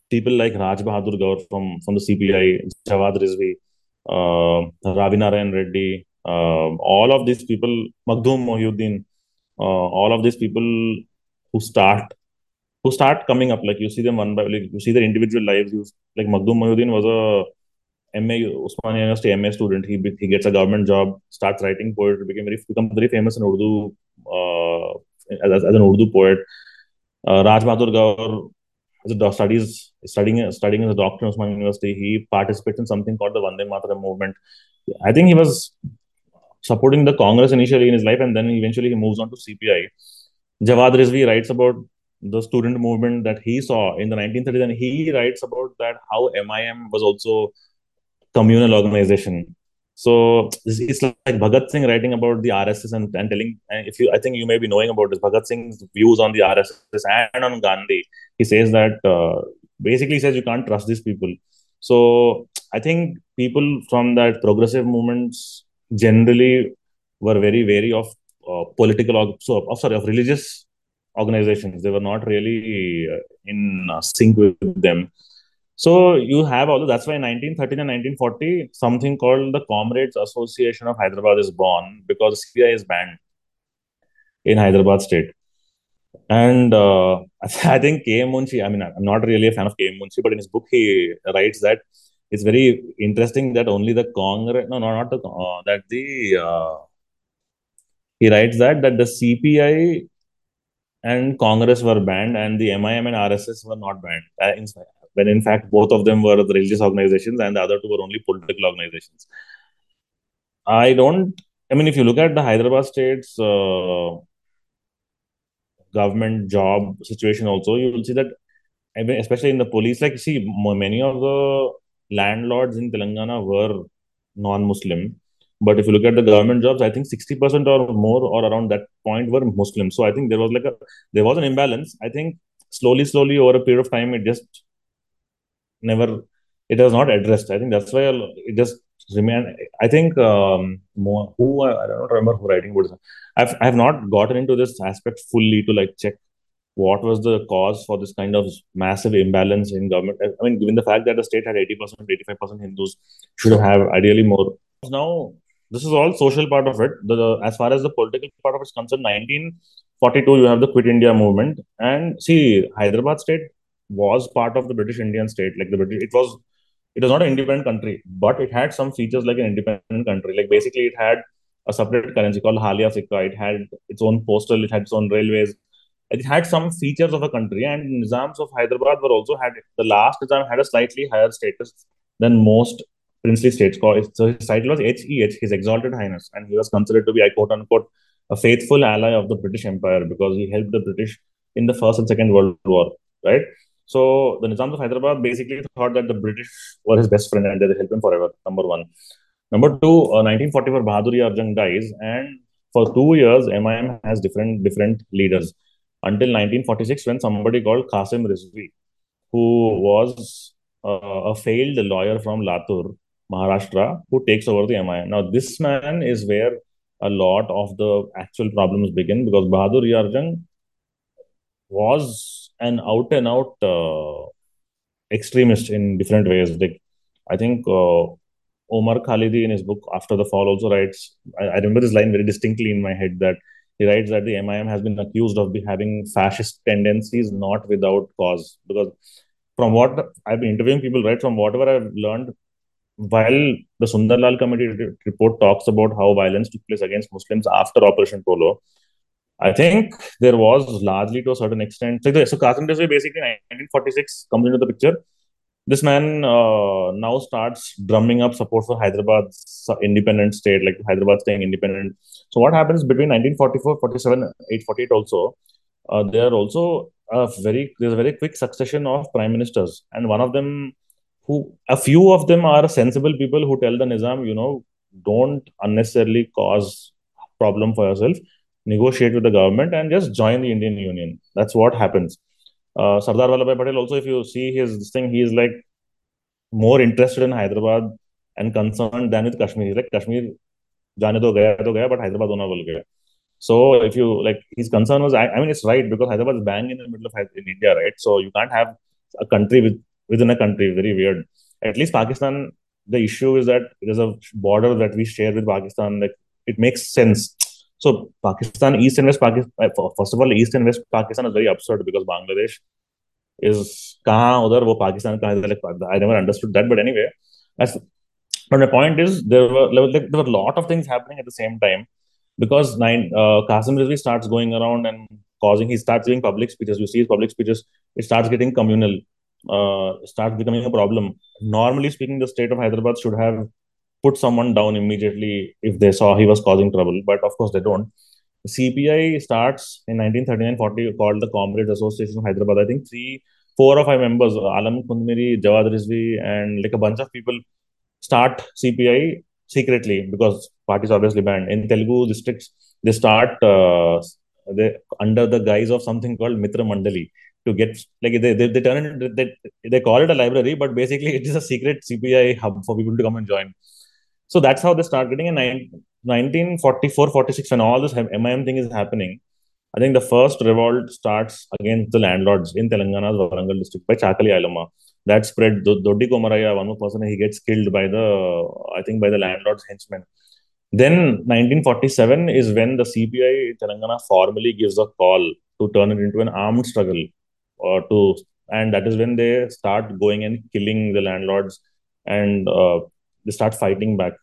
people like Raj Bahadur Gaur from from the CPI, Jawad Rizvi, uh, Ravi Narayan Reddy, uh, all of these people, Makhdoom Mohyuddin, uh, all of these people who start who start coming up. Like you see them one by like you see their individual lives. You like Makhdoom Mohyuddin was a MA Osmania University MA student. He he gets a government job starts writing poetry became very very famous in Urdu uh, as, as an Urdu poet. Uh, Raj Bahadur Gaur as a doctor studies studying studying as a doctor in Osmania University. He participates in something called the Vande Mataram movement. I think he was supporting the Congress initially in his life, and then eventually he moves on to CPI. Jawad Rizvi writes about the student movement that he saw in the 1930s, and he writes about that how MIM was also communal organization. So it's like Bhagat Singh writing about the RSS and, and telling, and if you, I think you may be knowing about this, Bhagat Singh's views on the RSS and on Gandhi. He says that uh, basically says you can't trust these people. So I think people from that progressive movements generally were very wary of uh, political, so sorry, of religious organizations. They were not really uh, in uh, sync with them. So you have all that's why in 1913 and 1940, something called the Comrades Association of Hyderabad is born because CPI is banned in Hyderabad state. And uh, I think K. Munshi, I mean, I'm not really a fan of K. Munshi, but in his book, he writes that it's very interesting that only the Congress, no, no, not the, uh, that the, uh, he writes that, that the CPI and Congress were banned and the MIM and RSS were not banned. Uh, when in fact both of them were the religious organizations and the other two were only political organizations. I don't. I mean, if you look at the Hyderabad state's uh, government job situation, also you will see that, especially in the police, like you see, many of the landlords in Telangana were non-Muslim, but if you look at the government jobs, I think sixty percent or more or around that point were Muslim. So I think there was like a there was an imbalance. I think slowly, slowly over a period of time, it just never it was not addressed. I think that's why it just remain. I think um, more, who I don't remember who writing about. I've I've not gotten into this aspect fully to like check what was the cause for this kind of massive imbalance in government. I mean, given the fact that the state had eighty percent, eighty five percent Hindus, should have ideally more. Now this is all social part of it. The, the as far as the political part of it is concerned, nineteen forty two, you have the Quit India movement, and see Hyderabad state was part of the British Indian state. Like the British, it was it was not an independent country, but it had some features like an independent country. Like basically, it had a separate currency called Halia Sikka. It had its own postal. It had its own railways. It had some features of a country. And Nizams of Hyderabad were also had the last Nizam had a slightly higher status than most princely states. So his title was HEH, His Exalted Highness, and he was considered to be, I quote unquote, a faithful ally of the British Empire because he helped the British in the First and Second World War, right? So the Nizams of Hyderabad basically thought that the British were his best friend and they would help him forever. Number one. Number two, uh, 1944, Bahadur Yar Jung dies, and for two years, MIM has different different leaders until 1946, when somebody called Qasim Rizvi, who was uh, a failed lawyer from Latur, Maharashtra, who takes over the MIM. Now, this man is where a lot of the actual problems begin because Bahadur Yar Jung was an out and out uh, extremist in different ways. Like I think uh, Omar Khalidi in his book After the Fall also writes. I, I, remember this line very distinctly in my head that he writes that the MIM has been accused of having fascist tendencies not without cause. Because from what I've been interviewing people, right, from whatever I've learned, while the Sundarlal Committee report talks about how violence took place against Muslims after Operation Polo, I think there was largely to a certain extent. So, so Qasim Rizvi basically 1946 comes into the picture. This man uh, now starts drumming up support for Hyderabad's independent state, like Hyderabad staying independent. So what happens between 1944, 47, 848 also, uh, there are also a very there's a very quick succession of prime ministers, and one of them who a few of them are sensible people who tell the Nizam, you know, don't unnecessarily cause problem for yourself negotiate with the government and just join the Indian Union. That's what happens. Uh, Sardar Vallabhbhai Patel also, if you see his thing, he is like more interested in Hyderabad and concerned than with Kashmir. He's like Kashmir, जाने दो गया तो गया, but Hyderabad होना बोल गया. So if you like, his concern was, I, I mean, it's right because Hyderabad is bang in the middle of in India, right? So you can't have a country with within a country. Very weird. At least Pakistan, the issue is that there's a border that we share with Pakistan. Like it makes sense so Pakistan, East and West Pakistan. Uh, first of all, East and West Pakistan is very absurd because Bangladesh is kahan udhar wo Pakistan like I never understood that. But anyway, that's. But my point is there were there were a lot of things happening at the same time because nine uh, Qasim Rizvi starts going around and causing he starts giving public speeches. You see his public speeches, it starts getting communal, uh, starts becoming a problem. Normally speaking, the state of Hyderabad should have put someone down immediately if they saw he was causing trouble. But of course, they don't. CPI starts in 1939-40 called the Comrades Association of Hyderabad. I think three, four or five members, Alam Kundmiri, Jawad Rizvi, and like a bunch of people start CPI secretly because parties obviously banned. In Telugu districts, they start uh, they under the guise of something called Mitra Mandali to get like they, they, they turn it they, they call it a library, but basically it is a secret CPI hub for people to come and join. So that's how they start getting in 1944, 46, when all this MIM thing is happening. I think the first revolt starts against the landlords in Telangana's Warangal district by Chakali Ailamma. That spread. Doddi Komaraiah, one more person, he gets killed by the, I think, by the landlord's henchmen. Then 1947 is when the CPI Telangana formally gives a call to turn it into an armed struggle, or to, and that is when they start going and killing the landlords and uh, they start fighting back.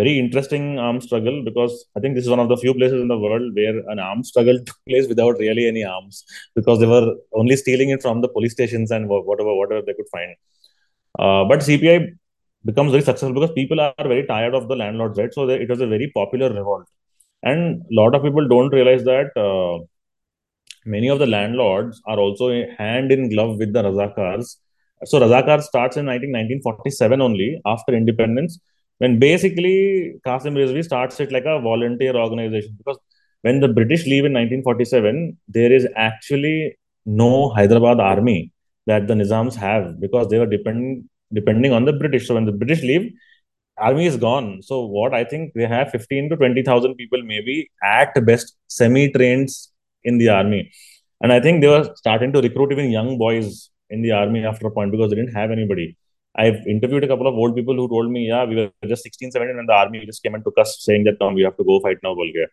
very interesting armed struggle because I think this is one of the few places in the world where an armed struggle took place without really any arms because they were only stealing it from the police stations and whatever whatever they could find. Uh, but CPI becomes very successful because people are very tired of the landlords, right? So it was a very popular revolt, and a lot of people don't realize that. Uh, many of the landlords are also hand in glove with the Razakars. So Razakar starts in I think 1947 only after independence, when basically Qasim Rizvi starts it like a volunteer organization because when the British leave in 1947, there is actually no Hyderabad army that the Nizams have because they were depending depending on the British. So when the British leave, army is gone. So what I think they have 15 to 20,000 people maybe at best semi-trained in the army. And I think they were starting to recruit even young boys in the army after a point because they didn't have anybody. I've interviewed a couple of old people who told me, yeah, we were just 16, 17 when the army just came and took us saying that, we have to go fight now, Bulgaria.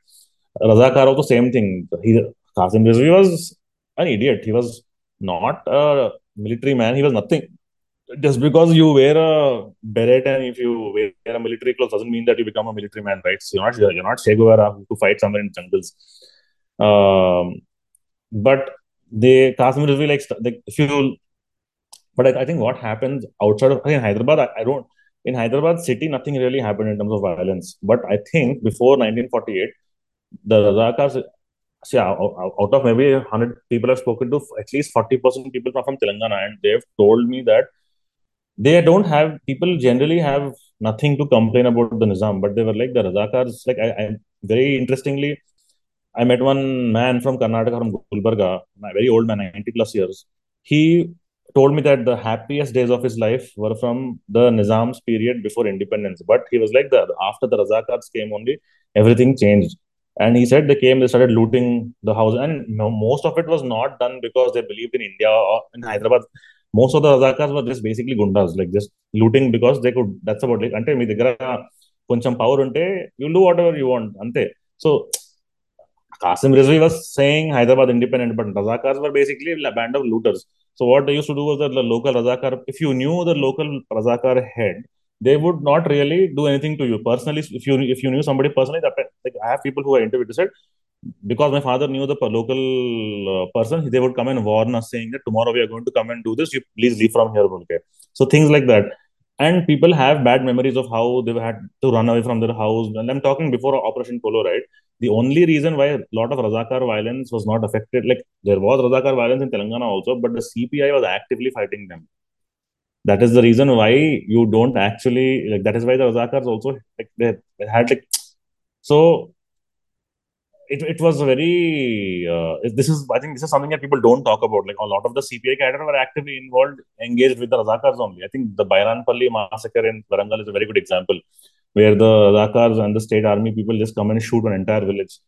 Razakar also same thing. He, Qasim Rizvi was an idiot. He was not a military man. He was nothing. Just because you wear a beret and if you wear a military clothes doesn't mean that you become a military man, right? So you're not you're not Che Guevara to fight somewhere in jungles. Um, but they Qasim Rizvi like, like if you but I, I, think what happens outside of in Hyderabad, I, I, don't in Hyderabad city nothing really happened in terms of violence. But I think before 1948, the Razakars see out, out of maybe 100 people I've spoken to, at least 40% people are from Telangana, and they've told me that they don't have people generally have nothing to complain about the Nizam, but they were like the Razakars. Like I, I very interestingly, I met one man from Karnataka, from Gulbarga, a very old man, 90 plus years. He told me that the happiest days of his life were from the Nizam's period before independence. But he was like that after the Razakars came only, everything changed. And he said they came, they started looting the house. And most of it was not done because they believed in India or in Hyderabad. Most of the Razakars were just basically gundas, like just looting because they could. That's about it. అంటే మీ దగ్గర కొంచెం power ఉంటే you do whatever you want అంతే so Qasim Rizvi was saying Hyderabad independent, but Razakars were basically a band of looters. So what they used to do was that the local Razakar, if you knew the local Razakar head, they would not really do anything to you personally. If you if you knew somebody personally, like I have people who are interviewed said because my father knew the local uh, person, they would come and warn us saying that tomorrow we are going to come and do this. You please leave from here, okay? So things like that. And people have bad memories of how they had to run away from their house. And I'm talking before Operation Polo, right? The only reason why a lot of Razakar violence was not affected, like there was Razakar violence in Telangana also, but the CPI was actively fighting them. That is the reason why you don't actually like. That is why the Razakars also like they, had like so it, it was very uh, this is i think this is something that people don't talk about. Like a lot of the cpi cadre were actively involved engaged with the razakars only. I think the bairanpalli massacre in Warangal is a very good example where the razakars and the state army people just come and shoot an entire village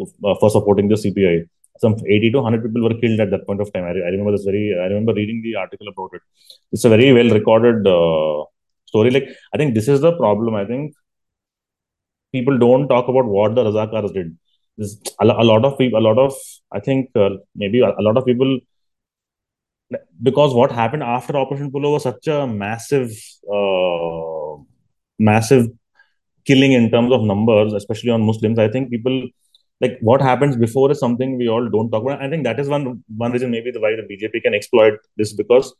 uh, for supporting the cpi some 80 to 100 people were killed at that point of time. I, I remember this very i remember reading the article about it. It's a very well recorded uh, story. Like i think this is the problem. I think people don't talk about what the razakars did a, a, lot of people a lot of i think uh, maybe a, a, lot of people because what happened after operation polo was such a massive uh, massive killing in terms of numbers especially on muslims i think people like what happens before is something we all don't talk about. I think that is one one reason maybe the why the bjp can exploit this because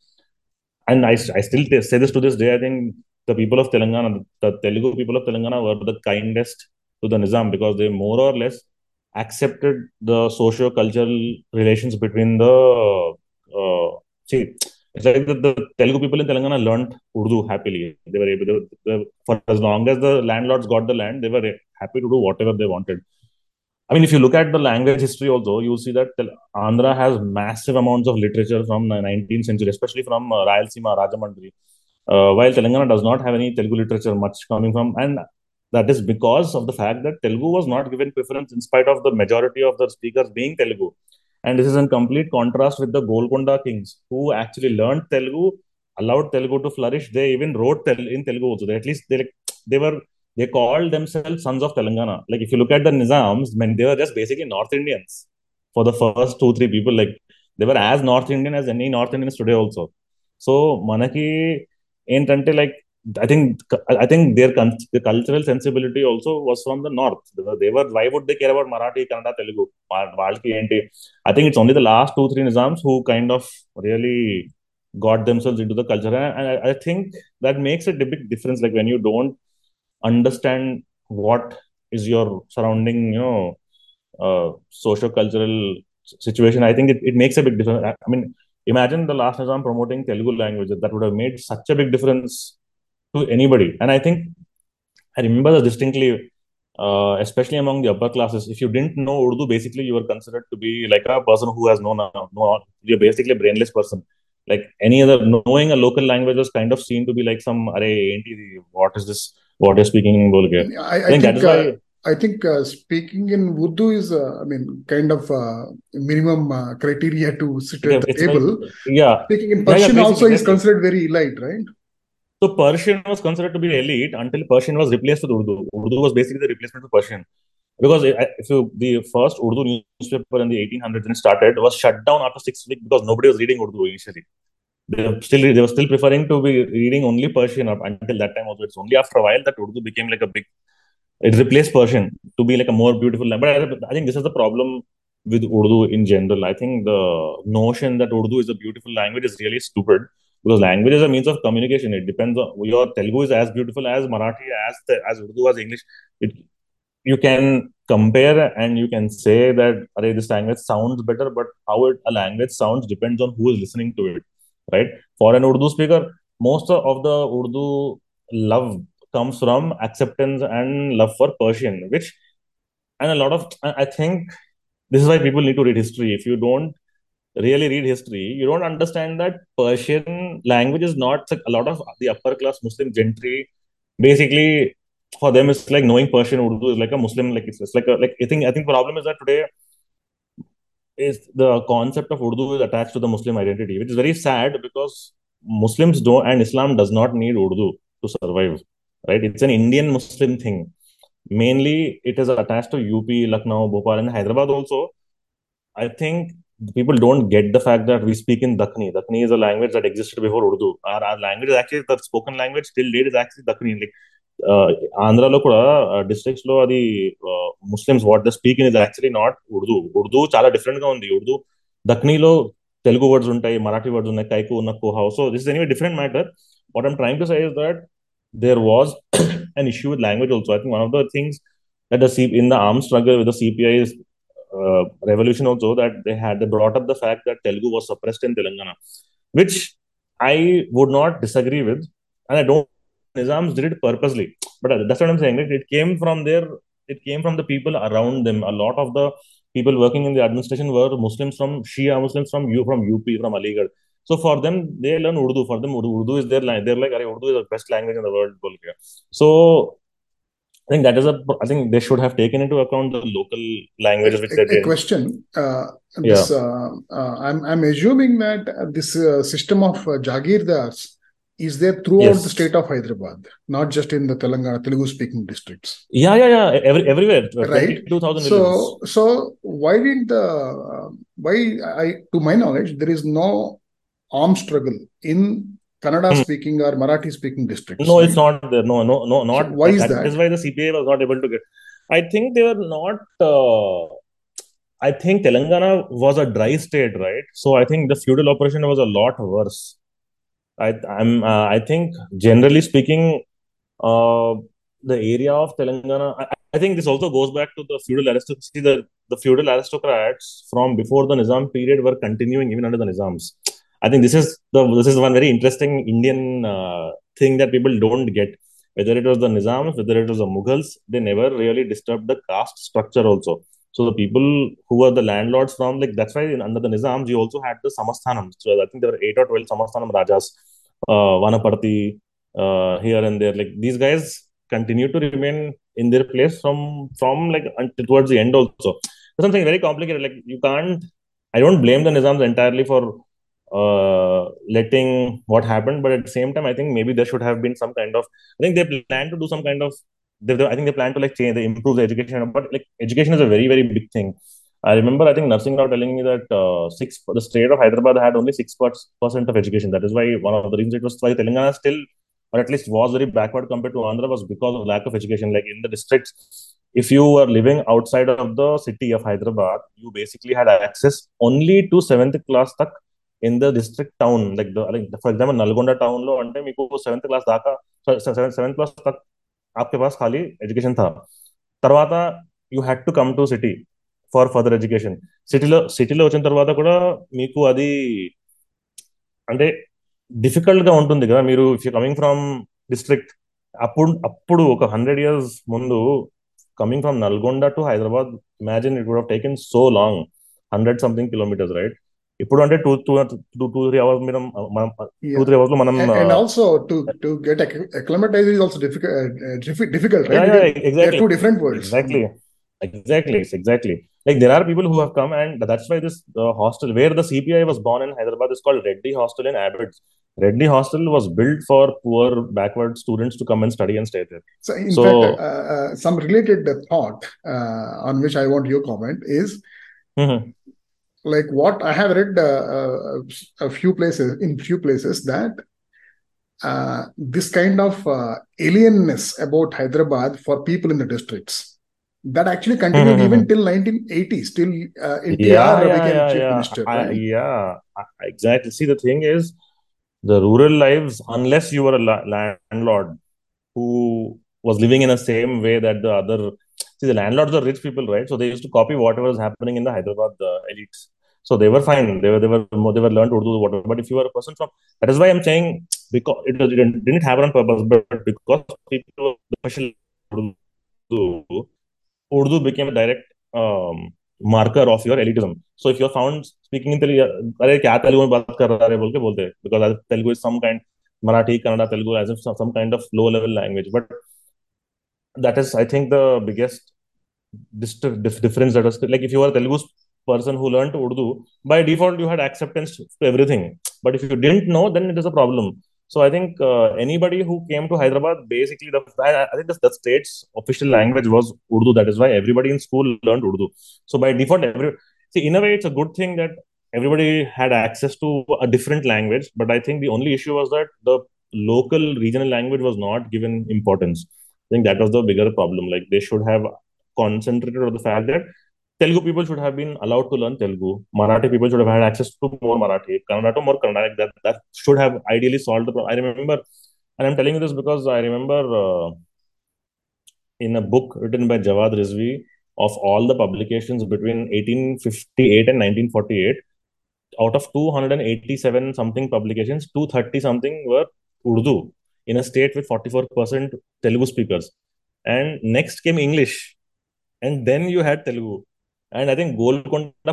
and i, I still say this to this day i think the people of telangana the telugu people of telangana were the kindest to the nizam because they more or less accepted the socio-cultural relations between the uh, see it's like the, the, Telugu people in Telangana learned Urdu happily. They were able to, for as long as the landlords got the land, they were happy to do whatever they wanted. I mean, if you look at the language history also, you see that Andhra has massive amounts of literature from the 19th century, especially from uh, Rayalaseema, Rajamandri. Uh, while Telangana does not have any Telugu literature much coming from, and that is because of the fact that Telugu was not given preference in spite of the majority of the speakers being Telugu. And this is in complete contrast with the Golconda kings who actually learned Telugu, allowed Telugu to flourish. They even wrote tel- in Telugu also. They, at least they, they were they called themselves sons of Telangana. Like if you look at the Nizams, man, they were just basically North Indians for the first two, three people. Like they were as North Indian as any North Indians today also. So మనకి ఏంటంటే like I think I think their the cultural sensibility also was from the north. They were why would they care about Marathi, Kannada, Telugu? I think it's only the last two three Nizams who kind of really got themselves into the culture, and I, I think that makes a big difference. Like when you don't understand what is your surrounding, you know, uh, socio-cultural situation, I think it, it makes a big difference. I mean, imagine the last Nizam promoting Telugu language. That would have made such a big difference to anybody. And I think I remember this distinctly, uh, especially among the upper classes. If you didn't know Urdu, basically you were considered to be like a person who has no, no, you're basically a brainless person. Like any other, knowing a local language was kind of seen to be like some, Array, what is this? What is speaking in Bolge? I, I, I think, that is why. Uh, I think uh, speaking in Urdu is, uh, I mean, kind of uh, minimum uh, criteria to sit yeah, at the table. Like, yeah. Speaking in Persian yeah, yeah, also is considered very elite, right? So Persian was considered to be elite until Persian was replaced with Urdu. Urdu was basically the replacement of Persian. Because eh, if you, the first Urdu newspaper in the 1800s when started was shut down after six weeks because nobody was reading Urdu initially. They were still they were still preferring to be reading only Persian up until that time. Also, it's only after a while that Urdu became like a big. It replaced Persian to be like a more beautiful language. But I think this is the problem with Urdu in general. I think the notion that Urdu is a beautiful language is really stupid because language is a means of communication. It depends on your Telugu is as beautiful as Marathi, as as Urdu, as English. It, you can compare and you can say that this language sounds better, but how it, a language sounds depends on who is listening to it, right? For an Urdu speaker, most of the Urdu love comes from acceptance and love for Persian, which and a lot of I think this is why people need to read history. If you don't really read history, you don't understand that Persian language is not like a lot of the upper class Muslim gentry. Basically, for them, it's like knowing Persian Urdu is like a Muslim, like it's, it's like a, like I think I think problem is that today is the concept of Urdu is attached to the Muslim identity, which is very sad because Muslims don't and Islam does not need Urdu to survive. Right? It's an Indian Muslim thing. Mainly, it is attached to UP, Lucknow, Bhopal, and Hyderabad also. I think people don't get the fact that we speak in Dakni. Dakni is a language that existed before Urdu. Our, our language is actually the spoken language till date is actually Dakni. ఆంధ్రాలో కూడా డిస్ట్రిక్ట్స్లో అది Muslims what the speak in is actually not Urdu Urdu చాలా డిఫరెంట్గా ఉంది Urdu దక్నీలో Telugu words ఉంటాయి Marathi words ఉన్నాయి కైకు ఉన్న కోహా so this is anyway different matter what I'm trying to say that there was an issue with language also I think one of the things that the see in the arm struggle with the CPI uh, revolution also that they had they brought up the fact that Telugu was suppressed in Telangana, which I would not disagree with, and I don't Nizams did it purposely. But that's what I'm saying. It, came from there. It came from the people around them. A lot of the people working in the administration were Muslims from Shia Muslims from you from UP from Aligarh. So for them, they learn Urdu. For them, Urdu, Urdu is their language. They're like, Urdu is the best language in the world. So I think that is a. I think they should have taken into account the local languages which a, they did. A question. Uh, this, yeah. Uh, uh, I'm I'm assuming that this uh, system of uh, Jagirdars is there throughout yes. the state of Hyderabad, not just in the Telangana Telugu speaking districts. Yeah, yeah, yeah. Every, everywhere. Right. Two thousand. So, so why didn't the uh, why I to my knowledge there is no armed struggle in Kannada hmm. speaking or Marathi speaking districts. No, it's not there. No, no, no, not. So why is that? That is why the CPI was not able to get. I think they were not. Uh, I think Telangana was a dry state, right? So I think the feudal operation was a lot worse. I I'm uh, I think generally speaking, uh, the area of Telangana. I, I, think this also goes back to the feudal aristocracy. The the feudal aristocrats from before the Nizam period were continuing even under the Nizams. I think this is the this is one very interesting Indian uh, thing that people don't get. Whether it was the Nizams, whether it was the Mughals, they never really disturbed the caste structure also. So the people who were the landlords from like that's why in, under the Nizams you also had the Samasthanam. So I think there were eight or twelve Samasthanam Rajas, uh, Vanaparthi, uh, here and there. Like these guys continue to remain in their place from from like until towards the end also. Something very complicated. Like you can't. I don't blame the Nizams entirely for uh, letting what happened, but at the same time, I think maybe there should have been some kind of. I think they plan to do some kind of they, I think they plan to like change, they improve the education, but like education is a very, very big thing. I remember, I think Narsingh Rao telling me that uh, six the state of Hyderabad had only six percent of education. That is why one of the reasons it was why Telangana still or at least was very backward compared to Andhra, was because of lack of education. Like in the districts, if you were living outside of the city of Hyderabad, you basically had access only to seventh class tak in the district town. Like the like for example, Nalgonda town lo ante మీకు seventh class దాకా seventh class తక్ आपके पास खाली education था తర్వాత you had to come to city for further education సిటీలో సిటీలో వచ్చిన తర్వాత కూడా మీకు అది అంటే డిఫికల్ట్ గా ఉంటుంది కదా మీరు if you coming from district అప్పుడు అప్పుడు ఒక హండ్రెడ్ ఇయర్స్ ముందు coming from Nalgonda to Hyderabad imagine it would have taken so long hundred something kilometres right ఇప్పుడు అంటే two two two two three hours మనం మనం టూ త్రీ అవర్స్ లో మనం and also to to get acclimatize is also difficult like there are people who have come and that's why this hostel where the cpi was born in hyderabad is called reddy hostel in Abids. Reddy hostel was built for poor backward students to come and study and stay there. So in fact uh, uh, some related thought uh, on which i want your comment is. Mm-hmm like what I have read uh, uh, a few places in few places that uh, this kind of uh, alienness about Hyderabad for people in the districts that actually continued Mhm. even till 1980s till uh, NTR Yeah, yeah, became yeah, chief yeah. minister. I- right? yeah, exactly. See, the thing is, the rural lives, unless you were a la- landlord who was living in the same way that the other, see, the landlords are rich people, right? So they used to copy whatever was happening in the Hyderabad uh, elites. So they were fine. They were, they were, they were learned Urdu, whatever. But if you are a person from, that is why I'm saying, because it didn't, didn't happen on purpose, but because people were special Urdu, Urdu became a direct um, marker of your elitism. So if you're found speaking in Telugu, अरे क्या तेलुगु में बात कर रहा है बोल के बोलते हैं because Telugu is some kind Marathi, Kannada, Telugu as if some, some kind of low level language. But that is, I think, the biggest dist- dif- difference that was like if you were a Telugu person who learned Urdu, by default you had acceptance to everything. But if you didn't know, then it is a problem. So I think uh, anybody who came to Hyderabad, basically the I, I think the, the state's official language was Urdu. That is why everybody in school learned Urdu. So by default, every see in a way it's a good thing that everybody had access to a different language. But I think the only issue was that the local regional language was not given importance. I think that was the bigger problem. Like they should have concentrated on the fact that Telugu people should have been allowed to learn Telugu. Marathi people should have had access to more Marathi. Kannada to more Kannada. That that should have ideally solved the problem. I remember, and I'm telling you this because I remember uh, in a book written by Jawad Rizvi of all the publications between 1858 and 1948, out of 287 something publications, 230 something were Urdu in a state with 44% Telugu speakers. And next came English. And then you had Telugu. And I think Golconda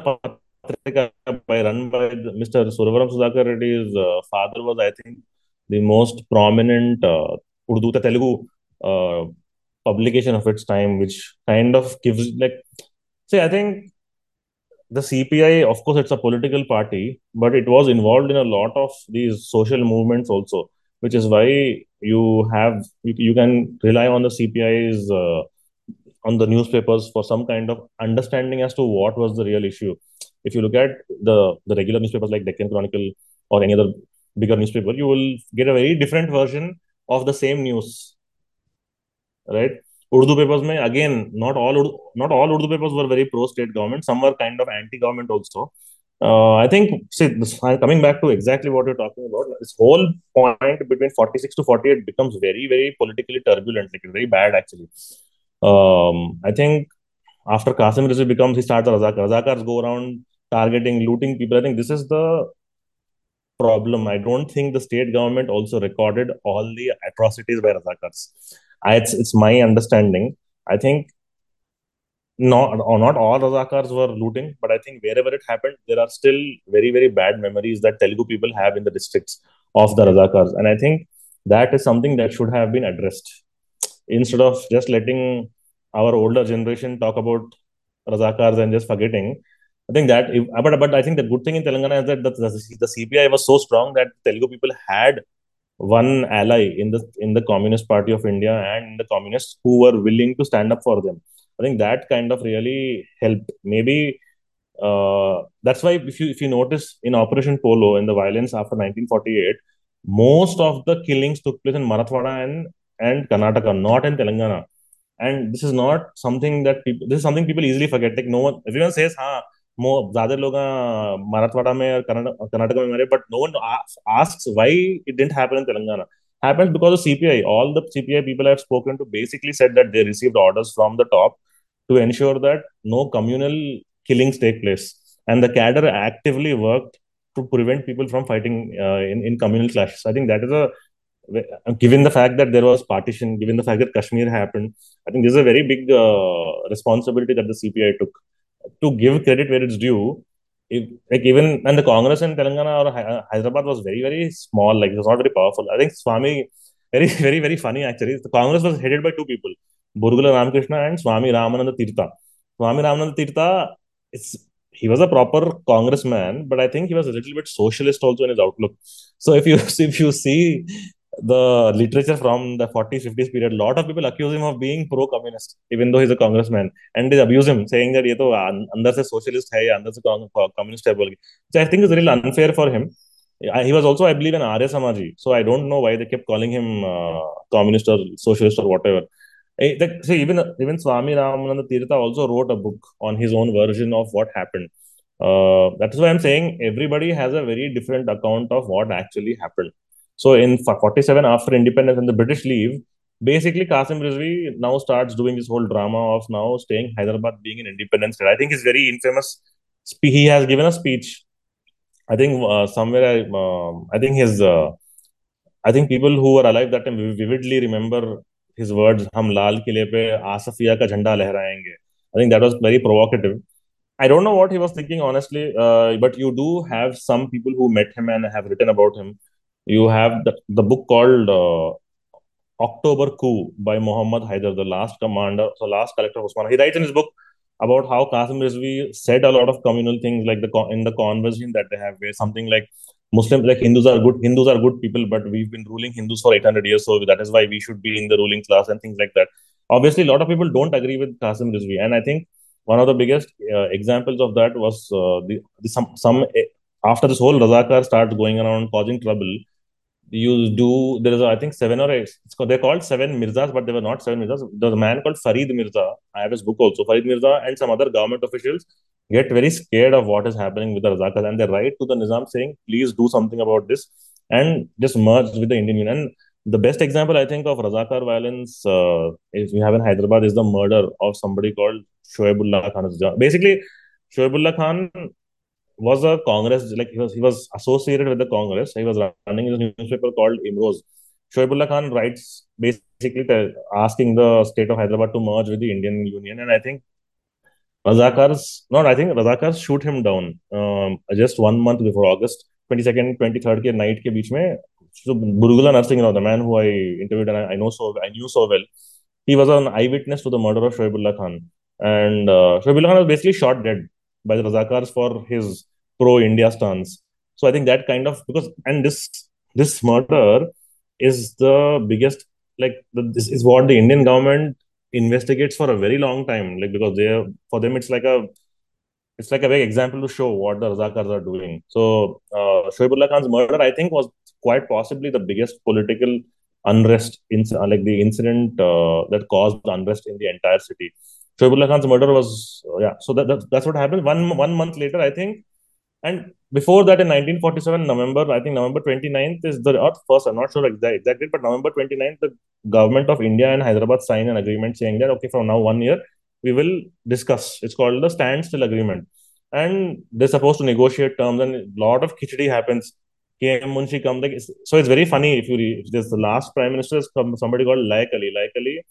Patrika by run by Mr. Suravaram Sudhakar Reddy's uh, father was, I think, the most prominent uh, Urdu Telugu uh, publication of its time, which kind of gives like, see, I think the CPI, of course, it's a political party, but it was involved in a lot of these social movements also, which is why you have you, you can rely on the CPI's uh, on the newspapers for some kind of understanding as to what was the real issue. If you look at the the regular newspapers like Deccan Chronicle or any other bigger newspaper, you will get a very different version of the same news, right? Urdu papers may again not all Urdu, not all Urdu papers were very pro state government. Some were kind of anti government also. Uh, I think see this, coming back to exactly what you're talking about, this whole point between 46 to 48 becomes very very politically turbulent, like very bad actually. Um, I think after Qasim Rizvi becomes he starts Razakar. Razakars go around targeting, looting people. I think this is the problem. I don't think the state government also recorded all the atrocities by Razakars. I, it's it's my understanding. I think not not all Razakars were looting, but I think wherever it happened, there are still very very bad memories that Telugu people have in the districts of the Razakars, and I think that is something that should have been addressed instead of just letting our older generation talk about Razakars and just forgetting. I think that, if, but but I think the good thing in Telangana is that the, the, the CPI was so strong that Telugu people had one ally in the in the Communist Party of India and the communists who were willing to stand up for them. I think that kind of really helped. Maybe uh, that's why if you if you notice in Operation Polo in the violence after 1948, most of the killings took place in Marathwada and and Karnataka, not in Telangana. And this is not something that people. This is something people easily forget. Like no one, everyone says, "हाँ, more ज्यादा लोग मराठवाड़ा में और कर्नाटका में मरे," but no one asks why it didn't happen in Telangana. Happens because of CPI. All the CPI people I have spoken to basically said that they received orders from the top to ensure that no communal killings take place, and the cadre actively worked to prevent people from fighting uh, in, in communal clashes. I think that is a given the fact that there was partition, given the fact that Kashmir happened, I think this is a very big uh, responsibility that the CPI took to give credit where it's due. If, like even and the Congress in Telangana or Hyderabad was very very small, like it was not very powerful. I think Swami very very very funny actually. The Congress was headed by two people, Burgula Ramakrishna and Swami Ramananda Tirtha. Swami Ramananda Tirtha, it's he was a proper congressman, but I think he was a little bit socialist also in his outlook. So if you if you see the literature from the 40s 50s period, a lot of people accuse him of being pro-communist, even though he's a congressman, and they abuse him, saying that ये तो अंदर से socialist है या अंदर से communist है बोल के. So I think it's really unfair for him. He was also, I believe, an Arya Samaji, so I don't know why they kept calling him uh, communist or socialist or whatever. Like, see, even even Swami Ramananda Tirtha also wrote a book on his own version of what happened. Uh, that's why I'm saying everybody has a very different account of what actually happened. So in 47, after independence and the British leave, basically Qasim Rizvi now starts doing this whole drama of now staying Hyderabad being an independent state. I think he's very infamous. He has given a speech. I think uh, somewhere I, uh, I think his, uh, I think people who were alive that time vividly remember his words. Hum Lal liye pe Asafia ka jhanda lehrayenge. I think that was very provocative. I don't know what he was thinking honestly, uh, but you do have some people who met him and have written about him you have the, the book called uh, October Coup by Muhammad Haider, the last commander, the last collector of Osman. He writes in his book about how Qasim Rizvi said a lot of communal things, like the in the conversation that they have, where something like Muslims, like Hindus are good, Hindus are good people, but we've been ruling Hindus for 800 years, so that is why we should be in the ruling class and things like that. Obviously, a lot of people don't agree with Qasim Rizvi, and I think one of the biggest uh, examples of that was uh, the, the, some some after this whole Razakar starts going around causing trouble you do there is I think seven or eight they're called seven Mirzas but they were not seven Mirzas. There's a man called Farid Mirza. I have his book also. Farid Mirza and some other government officials get very scared of what is happening with the Razakars and they write to the Nizam saying please do something about this and just merge with the Indian Union. And the best example I think of Razakar violence uh, if we have in Hyderabad is the murder of somebody called Shoaibullah Khan. Basically Shoaibullah Khan was a Congress, like he was, he was associated with the Congress. He was running his newspaper called Imroz. Shoaibullah Khan writes basically asking the state of Hyderabad to merge with the Indian Union. And I think Razakars, no, I think Razakars shoot him down um, just one month before August 22nd, 23rd ke night ke beech mein. So Burgula Narsingh, know, the man who I interviewed and I, I know so, I knew so well, he was an eyewitness to the murder of Shoaibullah Khan. And uh, Shoaibullah Khan was basically shot dead by the Razakars for his pro India stance. So I think that kind of because and this this murder is the biggest like the, this is what the Indian government investigates for a very long time. Like because they for them it's like a it's like a big example to show what the Razakars are doing. So uh, Shoaibullah Khan's murder, I think, was quite possibly the biggest political unrest in uh, like the incident uh, that caused unrest in the entire city. Shoaibullah Khan's murder was uh, yeah. So that, that, that's what happened. One one month later, I think and before that, in 1947, November, I think November 29th is the first, I'm not sure exactly, but November 29th, the government of India and Hyderabad signed an agreement saying that, okay, from now one year, we will discuss. It's called the standstill agreement. And they're supposed to negotiate terms, and a lot of khichdi happens. KM Munshi comes, like, so it's very funny if you read, if there's the last prime minister is somebody called Laik Ali. Laik Ali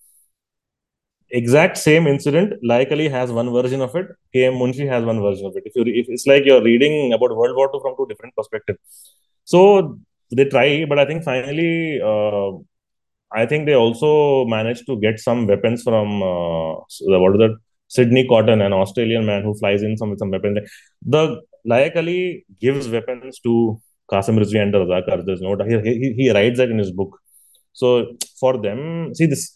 exact same incident, Laik Ali has one version of it. KM Munshi has one version of it. If you, if it's like you're reading about World War II from two different perspectives. So they try, but I think finally, uh, I think they also managed to get some weapons from uh, what is that? Sidney Cotton, an Australian man who flies in some with some weapons. The Laik Ali gives weapons to Qasim Rizvi and Razakar. There's no he, he, he writes that in his book. So for them, see this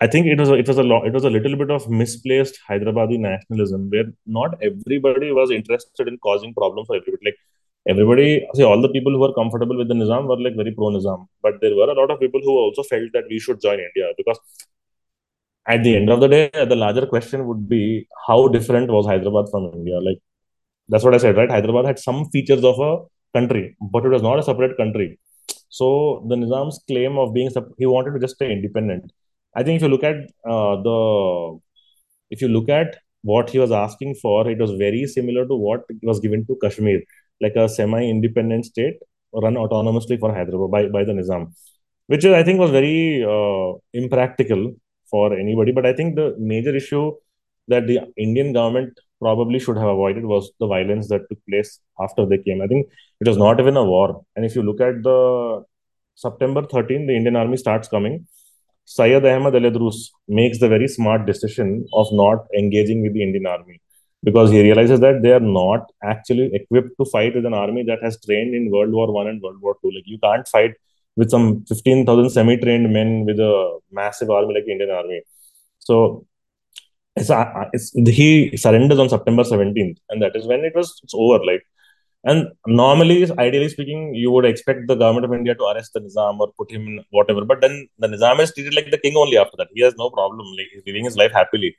I think it was a, it was a lo- it was a little bit of misplaced Hyderabadi nationalism where not everybody was interested in causing problems for everybody. Like everybody, see, all the people who were comfortable with the Nizam were like very pro Nizam, but there were a lot of people who also felt that we should join India because at the end of the day, the larger question would be how different was Hyderabad from India? Like that's what I said, right? Hyderabad had some features of a country, but it was not a separate country. So the Nizam's claim of being he wanted to just stay independent. I think if you look at uh, the if you look at what he was asking for, it was very similar to what was given to Kashmir, like a semi-independent state run autonomously for Hyderabad by, by the Nizam, which I think was very uh, impractical for anybody. But I think the major issue that the Indian government probably should have avoided was the violence that took place after they came. I think it was not even a war. And if you look at the September 13, the Indian army starts coming. Syed Ahmad El Edroos makes the very smart decision of not engaging with the Indian army because he realizes that they are not actually equipped to fight with an army that has trained in World War One and World War Two. Like you can't fight with some 15,000 semi-trained men with a massive army like the Indian army. So it's, uh, it's he surrenders on September 17th, and that is when it was it's over. Like, and normally, ideally speaking, you would expect the government of India to arrest the Nizam or put him in whatever. But then the Nizam is treated like the king only after that. He has no problem. Like he's living his life happily.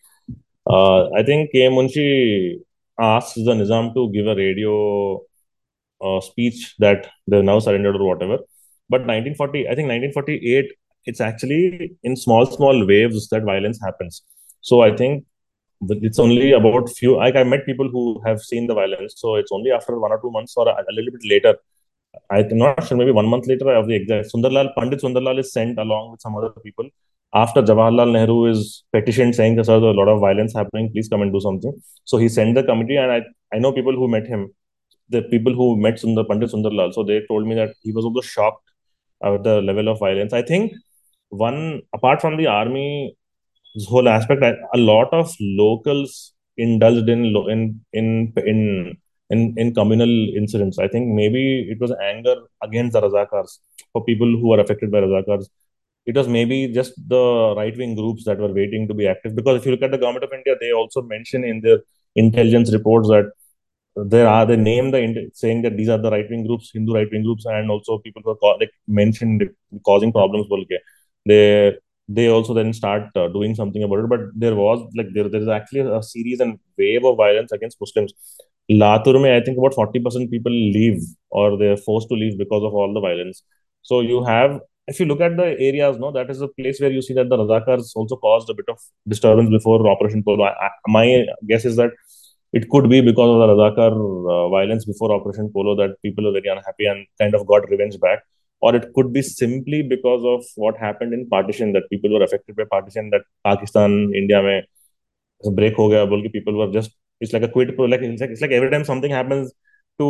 Uh, I think K. Munshi asked the Nizam to give a radio uh, speech that they're now surrendered or whatever. But 1940, I think 1948, it's actually in small, small waves that violence happens. So I think it's only about few. Like I met people who have seen the violence. So it's only after one or two months or a, a little bit later. I'm not sure, maybe one month later I of the exact. Sundarlal Pandit Sundarlal is sent along with some other people after Jawaharlal Nehru is petitioned saying that there's a lot of violence happening, please come and do something. So he sent the committee, and I, I know people who met him, the people who met Sundar Pandit Sundarlal. So they told me that he was also shocked at the level of violence. I think one apart from the army this whole aspect a lot of locals indulged in in in in in, in communal incidents. I think maybe it was anger against the razakars for people who were affected by razakars. It was maybe just the right wing groups that were waiting to be active. Because if you look at the government of india they also mention in their intelligence reports that there are they name the saying that these are the right wing groups hindu right wing groups and also people who are like mentioned causing problems they they also then start uh, doing something about it. But there was like there there is actually a series and wave of violence against Muslims. Latur mein, I think about forty percent people leave or they're forced to leave because of all the violence. So you have, if you look at the areas, no, that is a place where you see that the Razakars also caused a bit of disturbance before Operation Polo. I, I, my guess is that it could be because of the Razakar uh, violence before Operation Polo that people are very unhappy and kind of got revenge back or it could be simply because of what happened in partition that people were affected by partition that Pakistan, India may break ho gaya, people were just it's like a quid pro like it's like it's like every time something happens to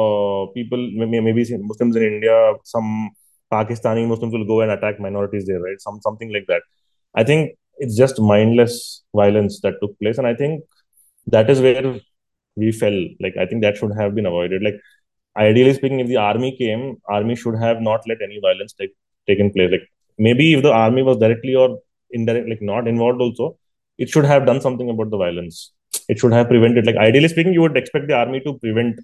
uh, people maybe, maybe Muslims in India, some Pakistani Muslims will go and attack minorities there, right? Some something like that. I think it's just mindless violence that took place, and I think that is where we fell. Like I think that should have been avoided. Like ideally speaking, if the army came, army should have not let any violence take taken place. Like maybe if the army was directly or indirectly like not involved also, it should have done something about the violence. It should have prevented. Like ideally speaking, you would expect the army to prevent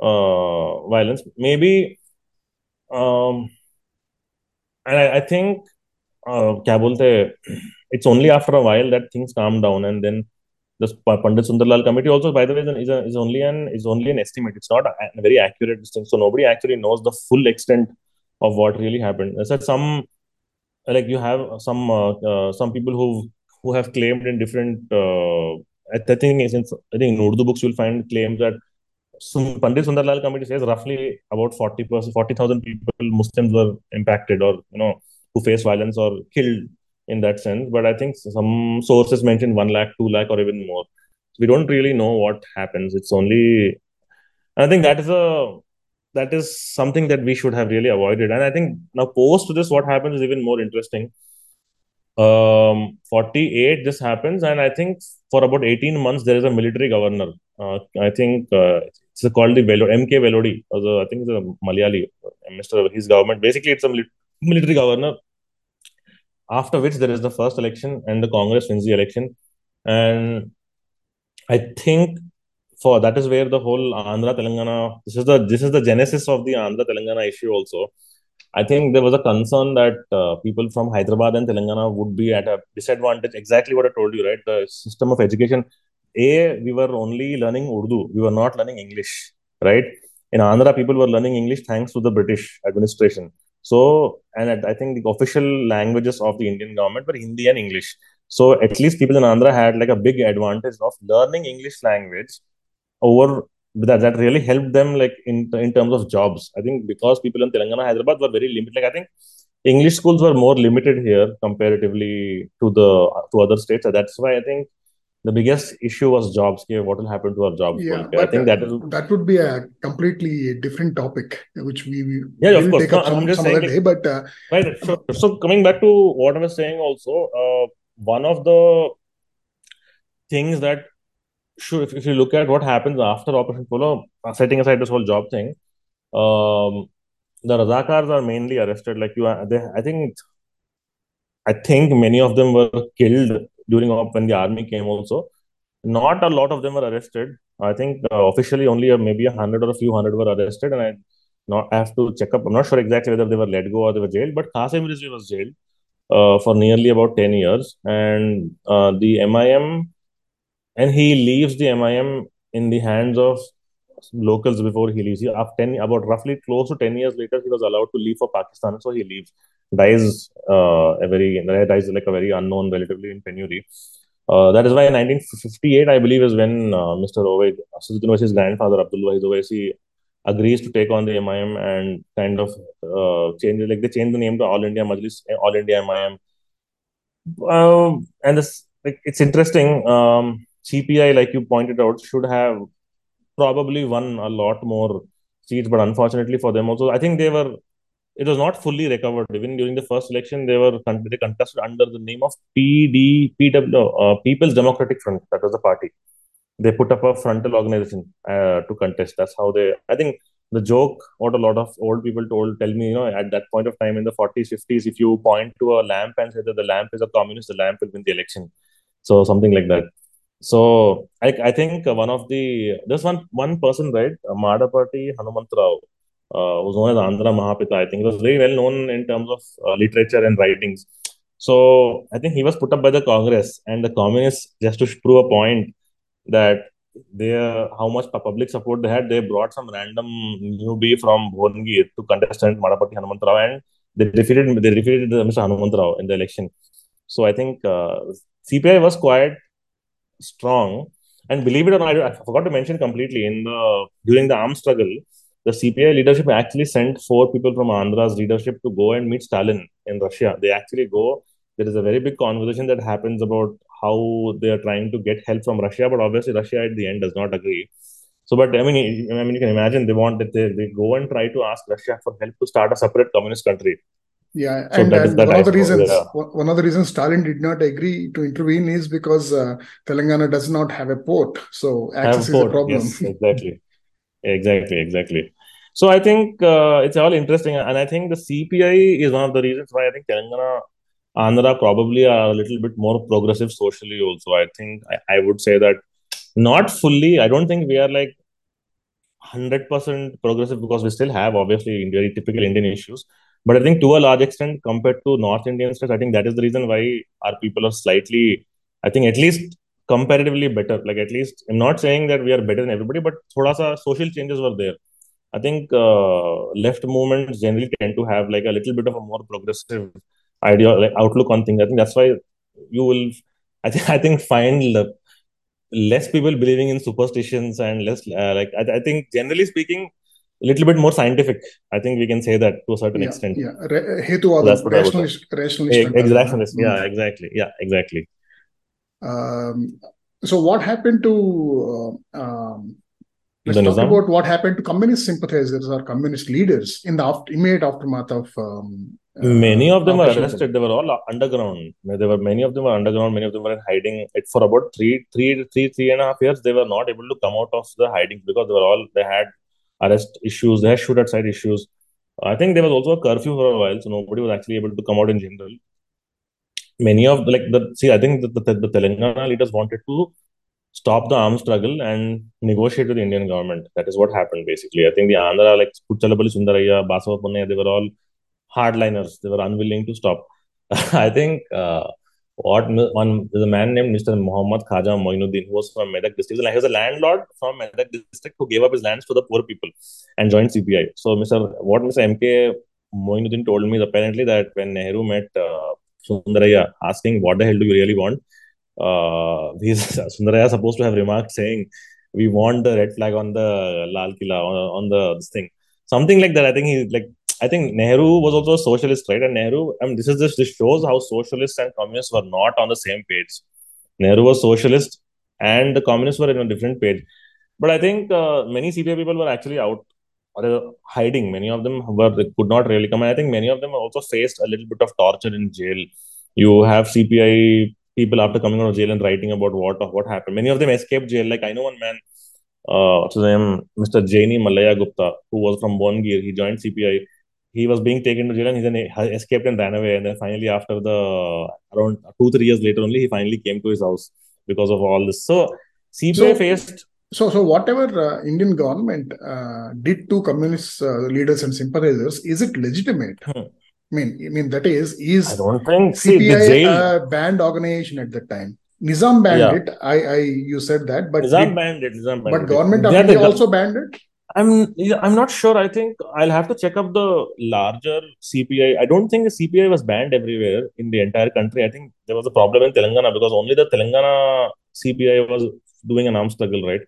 uh, violence. Maybe, um, and I, I think, uh, it's only after a while that things calm down, and then the Pandit Sundarlal committee also, by the way, is, a, is only an is only an estimate. It's not a, a very accurate thing. So nobody actually knows the full extent of what really happened. Said some like you have some uh, uh, some people who who have claimed in different. Uh, I, think since I think in Urdu books you'll find claims that some Pandit Sundarlal committee says roughly about 40 percent, 40,000 people Muslims were impacted or you know who faced violence or killed in that sense. But I think some sources mention one lakh, two lakh, or even more. So we don't really know what happens. It's only, I think that is a that is something that we should have really avoided. And I think now post this, what happens is even more interesting. Um, 48 this happens, and I think for about 18 months there is a military governor. Uh, I think uh, it's called the Velo- MK Vellodi. I think it's a Malayali, Mr. His government. Basically, it's a military governor after which there is the first election and the Congress wins the election. And I think for that is where the whole Andhra Telangana this is the this is the genesis of the Andhra Telangana issue also. I think there was a concern that uh, people from Hyderabad and Telangana would be at a disadvantage. Exactly what I told you, right? The system of education. A, we were only learning Urdu. We were not learning English, right? In Andhra, people were learning English thanks to the British administration. So, and I think the official languages of the Indian government were Hindi and English. So, at least people in Andhra had like a big advantage of learning English language over that that really helped them like in in terms of jobs. I think because people in Telangana, Hyderabad were very limited. Like I think English schools were more limited here comparatively to the to other states. So that's why I think the biggest issue was jobs. Okay, what will happen to our jobs? Yeah, I think that is that would be a completely different topic, which we, we Yeah, of will course. take up No, some, I'm just some other saying, day. But uh, right. So, so coming back to what I was saying, also uh, one of the things that should, if, if you look at what happens after Operation Polo, uh, setting aside this whole job thing, um, the Razakars are mainly arrested. Like you, are, they, I think, I think many of them were killed during op- when the army came. Also, not a lot of them were arrested. I think uh, officially only maybe a hundred or a few hundred were arrested, and I not I have to check up. I'm not sure exactly whether they were let go or they were jailed. But Qasim Rizvi was jailed uh, for nearly about ten years, and uh, the MIM and he leaves the MIM in the hands of locals before he leaves. He, after 10, about roughly close to 10 years later, he was allowed to leave for Pakistan. So he leaves, dies uh, a very, dies like a very unknown, relatively in penury. Uh, that is why in 1958, I believe, is when uh, Mr. Owaisi, Asaduddin Owaisi's grandfather, Abdul Wahid Owaisi, agrees to take on the MIM and kind of uh, change, like they change the name to All India Majlis, All India MIM. Um, and this, like, it's interesting. Um, CPI, like you pointed out, should have probably won a lot more seats, but unfortunately for them also, I think they were. It was not fully recovered. Even during the first election, they were they contested under the name of PD, PW, uh, People's Democratic Front. That was the party. They put up a frontal organization uh, to contest. That's how they. I think the joke what a lot of old people told tell me, you know, at that point of time in the 40s, 50s, if you point to a lamp and say that the lamp is a communist, the lamp will win the election. So something like that. So I, I think one of the there's one one person right Madapati Hanumantrao uh, who's known as Andhra Mahapita I think he was very well known in terms of uh, literature and writings so I think he was put up by the Congress and the communists just to prove a point that they how much public support they had they brought some random newbie from Bhongir to contest and Madapati Hanumantrao and they defeated they defeated Mr. Hanumantrao in the election so I think uh, CPI was quite strong. And believe it or not, I forgot to mention completely in the during the armed struggle, the CPI leadership actually sent four people from Andhra's leadership to go and meet Stalin in Russia. They actually go. There is a very big conversation that happens about how they are trying to get help from Russia, but obviously Russia at the end does not agree. So, but I mean, I mean, you can imagine they want that they, they go and try to ask Russia for help to start a separate communist country. Yeah, So and, that is and one of the reasons one of the reasons Stalin did not agree to intervene is because uh, Telangana does not have a port, so access is a problem. Yes, exactly. Exactly, exactly. So I think uh, it's all interesting, and I think the CPI is one of the reasons why I think Telangana, Andhra probably are a little bit more progressive socially. Also, I think I, I would say that not fully. I don't think we are like hundred percent progressive because we still have obviously very typical Indian issues. But I think to a large extent, compared to North Indian states, I think that is the reason why our people are slightly, I think at least comparatively better. Like at least I'm not saying that we are better than everybody, but thoda sa social changes were there. I think uh, left movements generally tend to have like a little bit of a more progressive idea, like outlook on things. I think that's why you will, I think, I think find le- less people believing in superstitions and less uh, like I, I think generally speaking, a little bit more scientific. I think we can say that to a certain yeah, extent. Yeah, Re- uh, hetuvadan, rationalist, rationalist, rationalist, yeah, hmm. exactly. Yeah, exactly. Um, so what happened to uh, um, let's The talk Nizam. about what happened to communist sympathizers or communist leaders in the after, immediate aftermath of um, Many uh, of them were arrested. They were all underground. There were many of them were underground. Many of them were in hiding. It for about three, three, three, three and a half years. They were not able to come out of the hiding because they were all they had arrest issues. They had shoot outside issues. I think there was also a curfew for a while, so nobody was actually able to come out in general. Many of like the see, I think the, the, the Telangana leaders wanted to stop the armed struggle and negotiate with the Indian government. That is what happened basically. I think the Andhra, like Puchalapalli Sundarayya, Basava they were all hardliners. They were unwilling to stop. I think uh, what one there's a man named Mr. Muhammad Khaja Moinuddin who was from Medak district. He was a landlord from Medak district who gave up his lands to the poor people and joined CPI. So Mr. What Mr. MK Moinuddin told me is apparently that when Nehru met uh, Sundarayya asking what the hell do you really want, uh, Sundarayya is supposed to have remarked saying, "We want the red flag on the Lal Killa on, on the this thing." Something like that. I think he like. I think Nehru was also a socialist, right? And Nehru, I mean, this is this, this shows how socialists and communists were not on the same page. Nehru was socialist, and the communists were in a different page. But I think uh, many CPI people were actually out hiding. Many of them were could not really come. And I think many of them also faced a little bit of torture in jail. You have CPI people after coming out of jail and writing about what what happened. Many of them escaped jail. Like I know one man, uh, what's his name, Mr. Jaini Mallaiah Gupta, who was from Bhongir. He joined CPI. He was being taken to jail and he then escaped and ran away. And then finally, after the around two three years later, only he finally came to his house because of all this. So CPI so, faced. So, so whatever uh, Indian government uh, did to communist uh, leaders and sympathizers, is it legitimate? Hmm. I mean, I mean that is is I don't think CPI see, a banned organization at that time. Nizam banned yeah. it. I, I you said that, but Nizam banned it. Nizam banned but government of India also banned it. I'm I'm not sure. I think I'll have to check up the larger CPI. I don't think the CPI was banned everywhere in the entire country. I think there was a problem in Telangana because only the Telangana CPI was doing an armed struggle, right?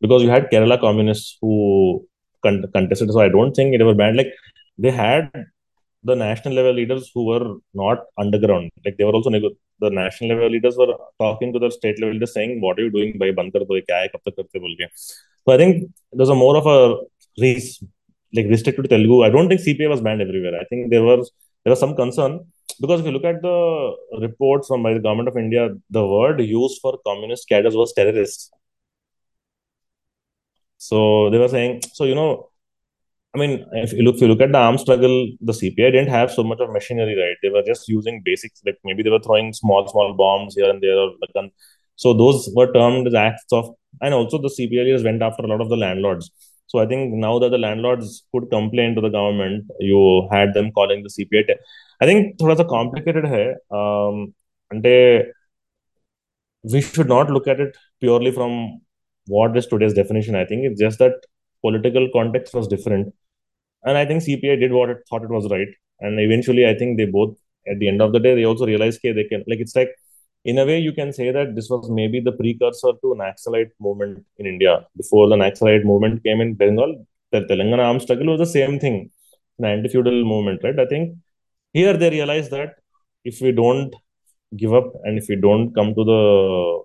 Because you had Kerala communists who contested. So I don't think it was banned. Like they had the national level leaders who were not underground, like they were also nego- the national level leaders were talking to the state level leaders saying, "What are you doing by band kar do kya hai. So I think there's a more of a like restricted to Telugu. I don't think CPI was banned everywhere. I think there was there was some concern because if you look at the reports from by the government of India, the word used for communist cadres was terrorists. So they were saying, so you know, I mean, if you look, if you look at the armed struggle, the CPI didn't have so much of machinery, right? They were just using basics, like maybe they were throwing small, small bombs here and there, or like, so those were termed as acts of, and also the CPI leaders went after a lot of the landlords. So I think now that the landlords could complain to the government, you had them calling the CPI. I think थोड़ा सा complicated है. Um, and we should not look at it purely from what is today's definition. I think it's just that political context was different and I think CPI did what it thought it was right. And eventually, I think they both, at the end of the day, they also realized okay, they can, like, it's like, in a way, you can say that this was maybe the precursor to Naxalite movement in India. Before the Naxalite movement came in Bengal, the Telangana armed struggle was the same thing, an anti-feudal movement, right? I think here they realized that if we don't give up and if we don't come to the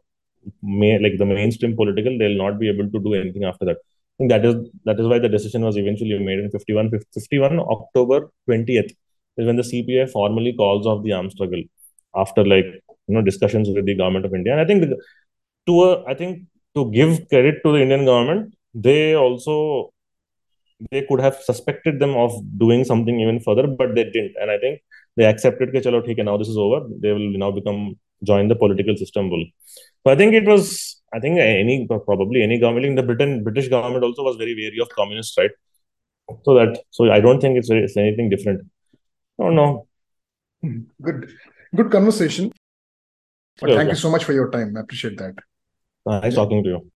like the mainstream political, they'll not be able to do anything after that I think that is that is why the decision was eventually made in 51 51 october 20th is when the cpi formally calls off the armed struggle after like you know discussions with the government of india and i think the, to a, i think to give credit to the indian government they also they could have suspected them of doing something even further but they didn't and i think they accepted that chalo, okay, now this is over they will now become join the political system will so i think it was I think any probably any government in the Britain British government also was very wary of communists, right? So that so I don't think it's, it's anything different. Oh no. Hmm, good, good conversation. But thank you so much for your time. I appreciate that. Nice yeah. talking to you.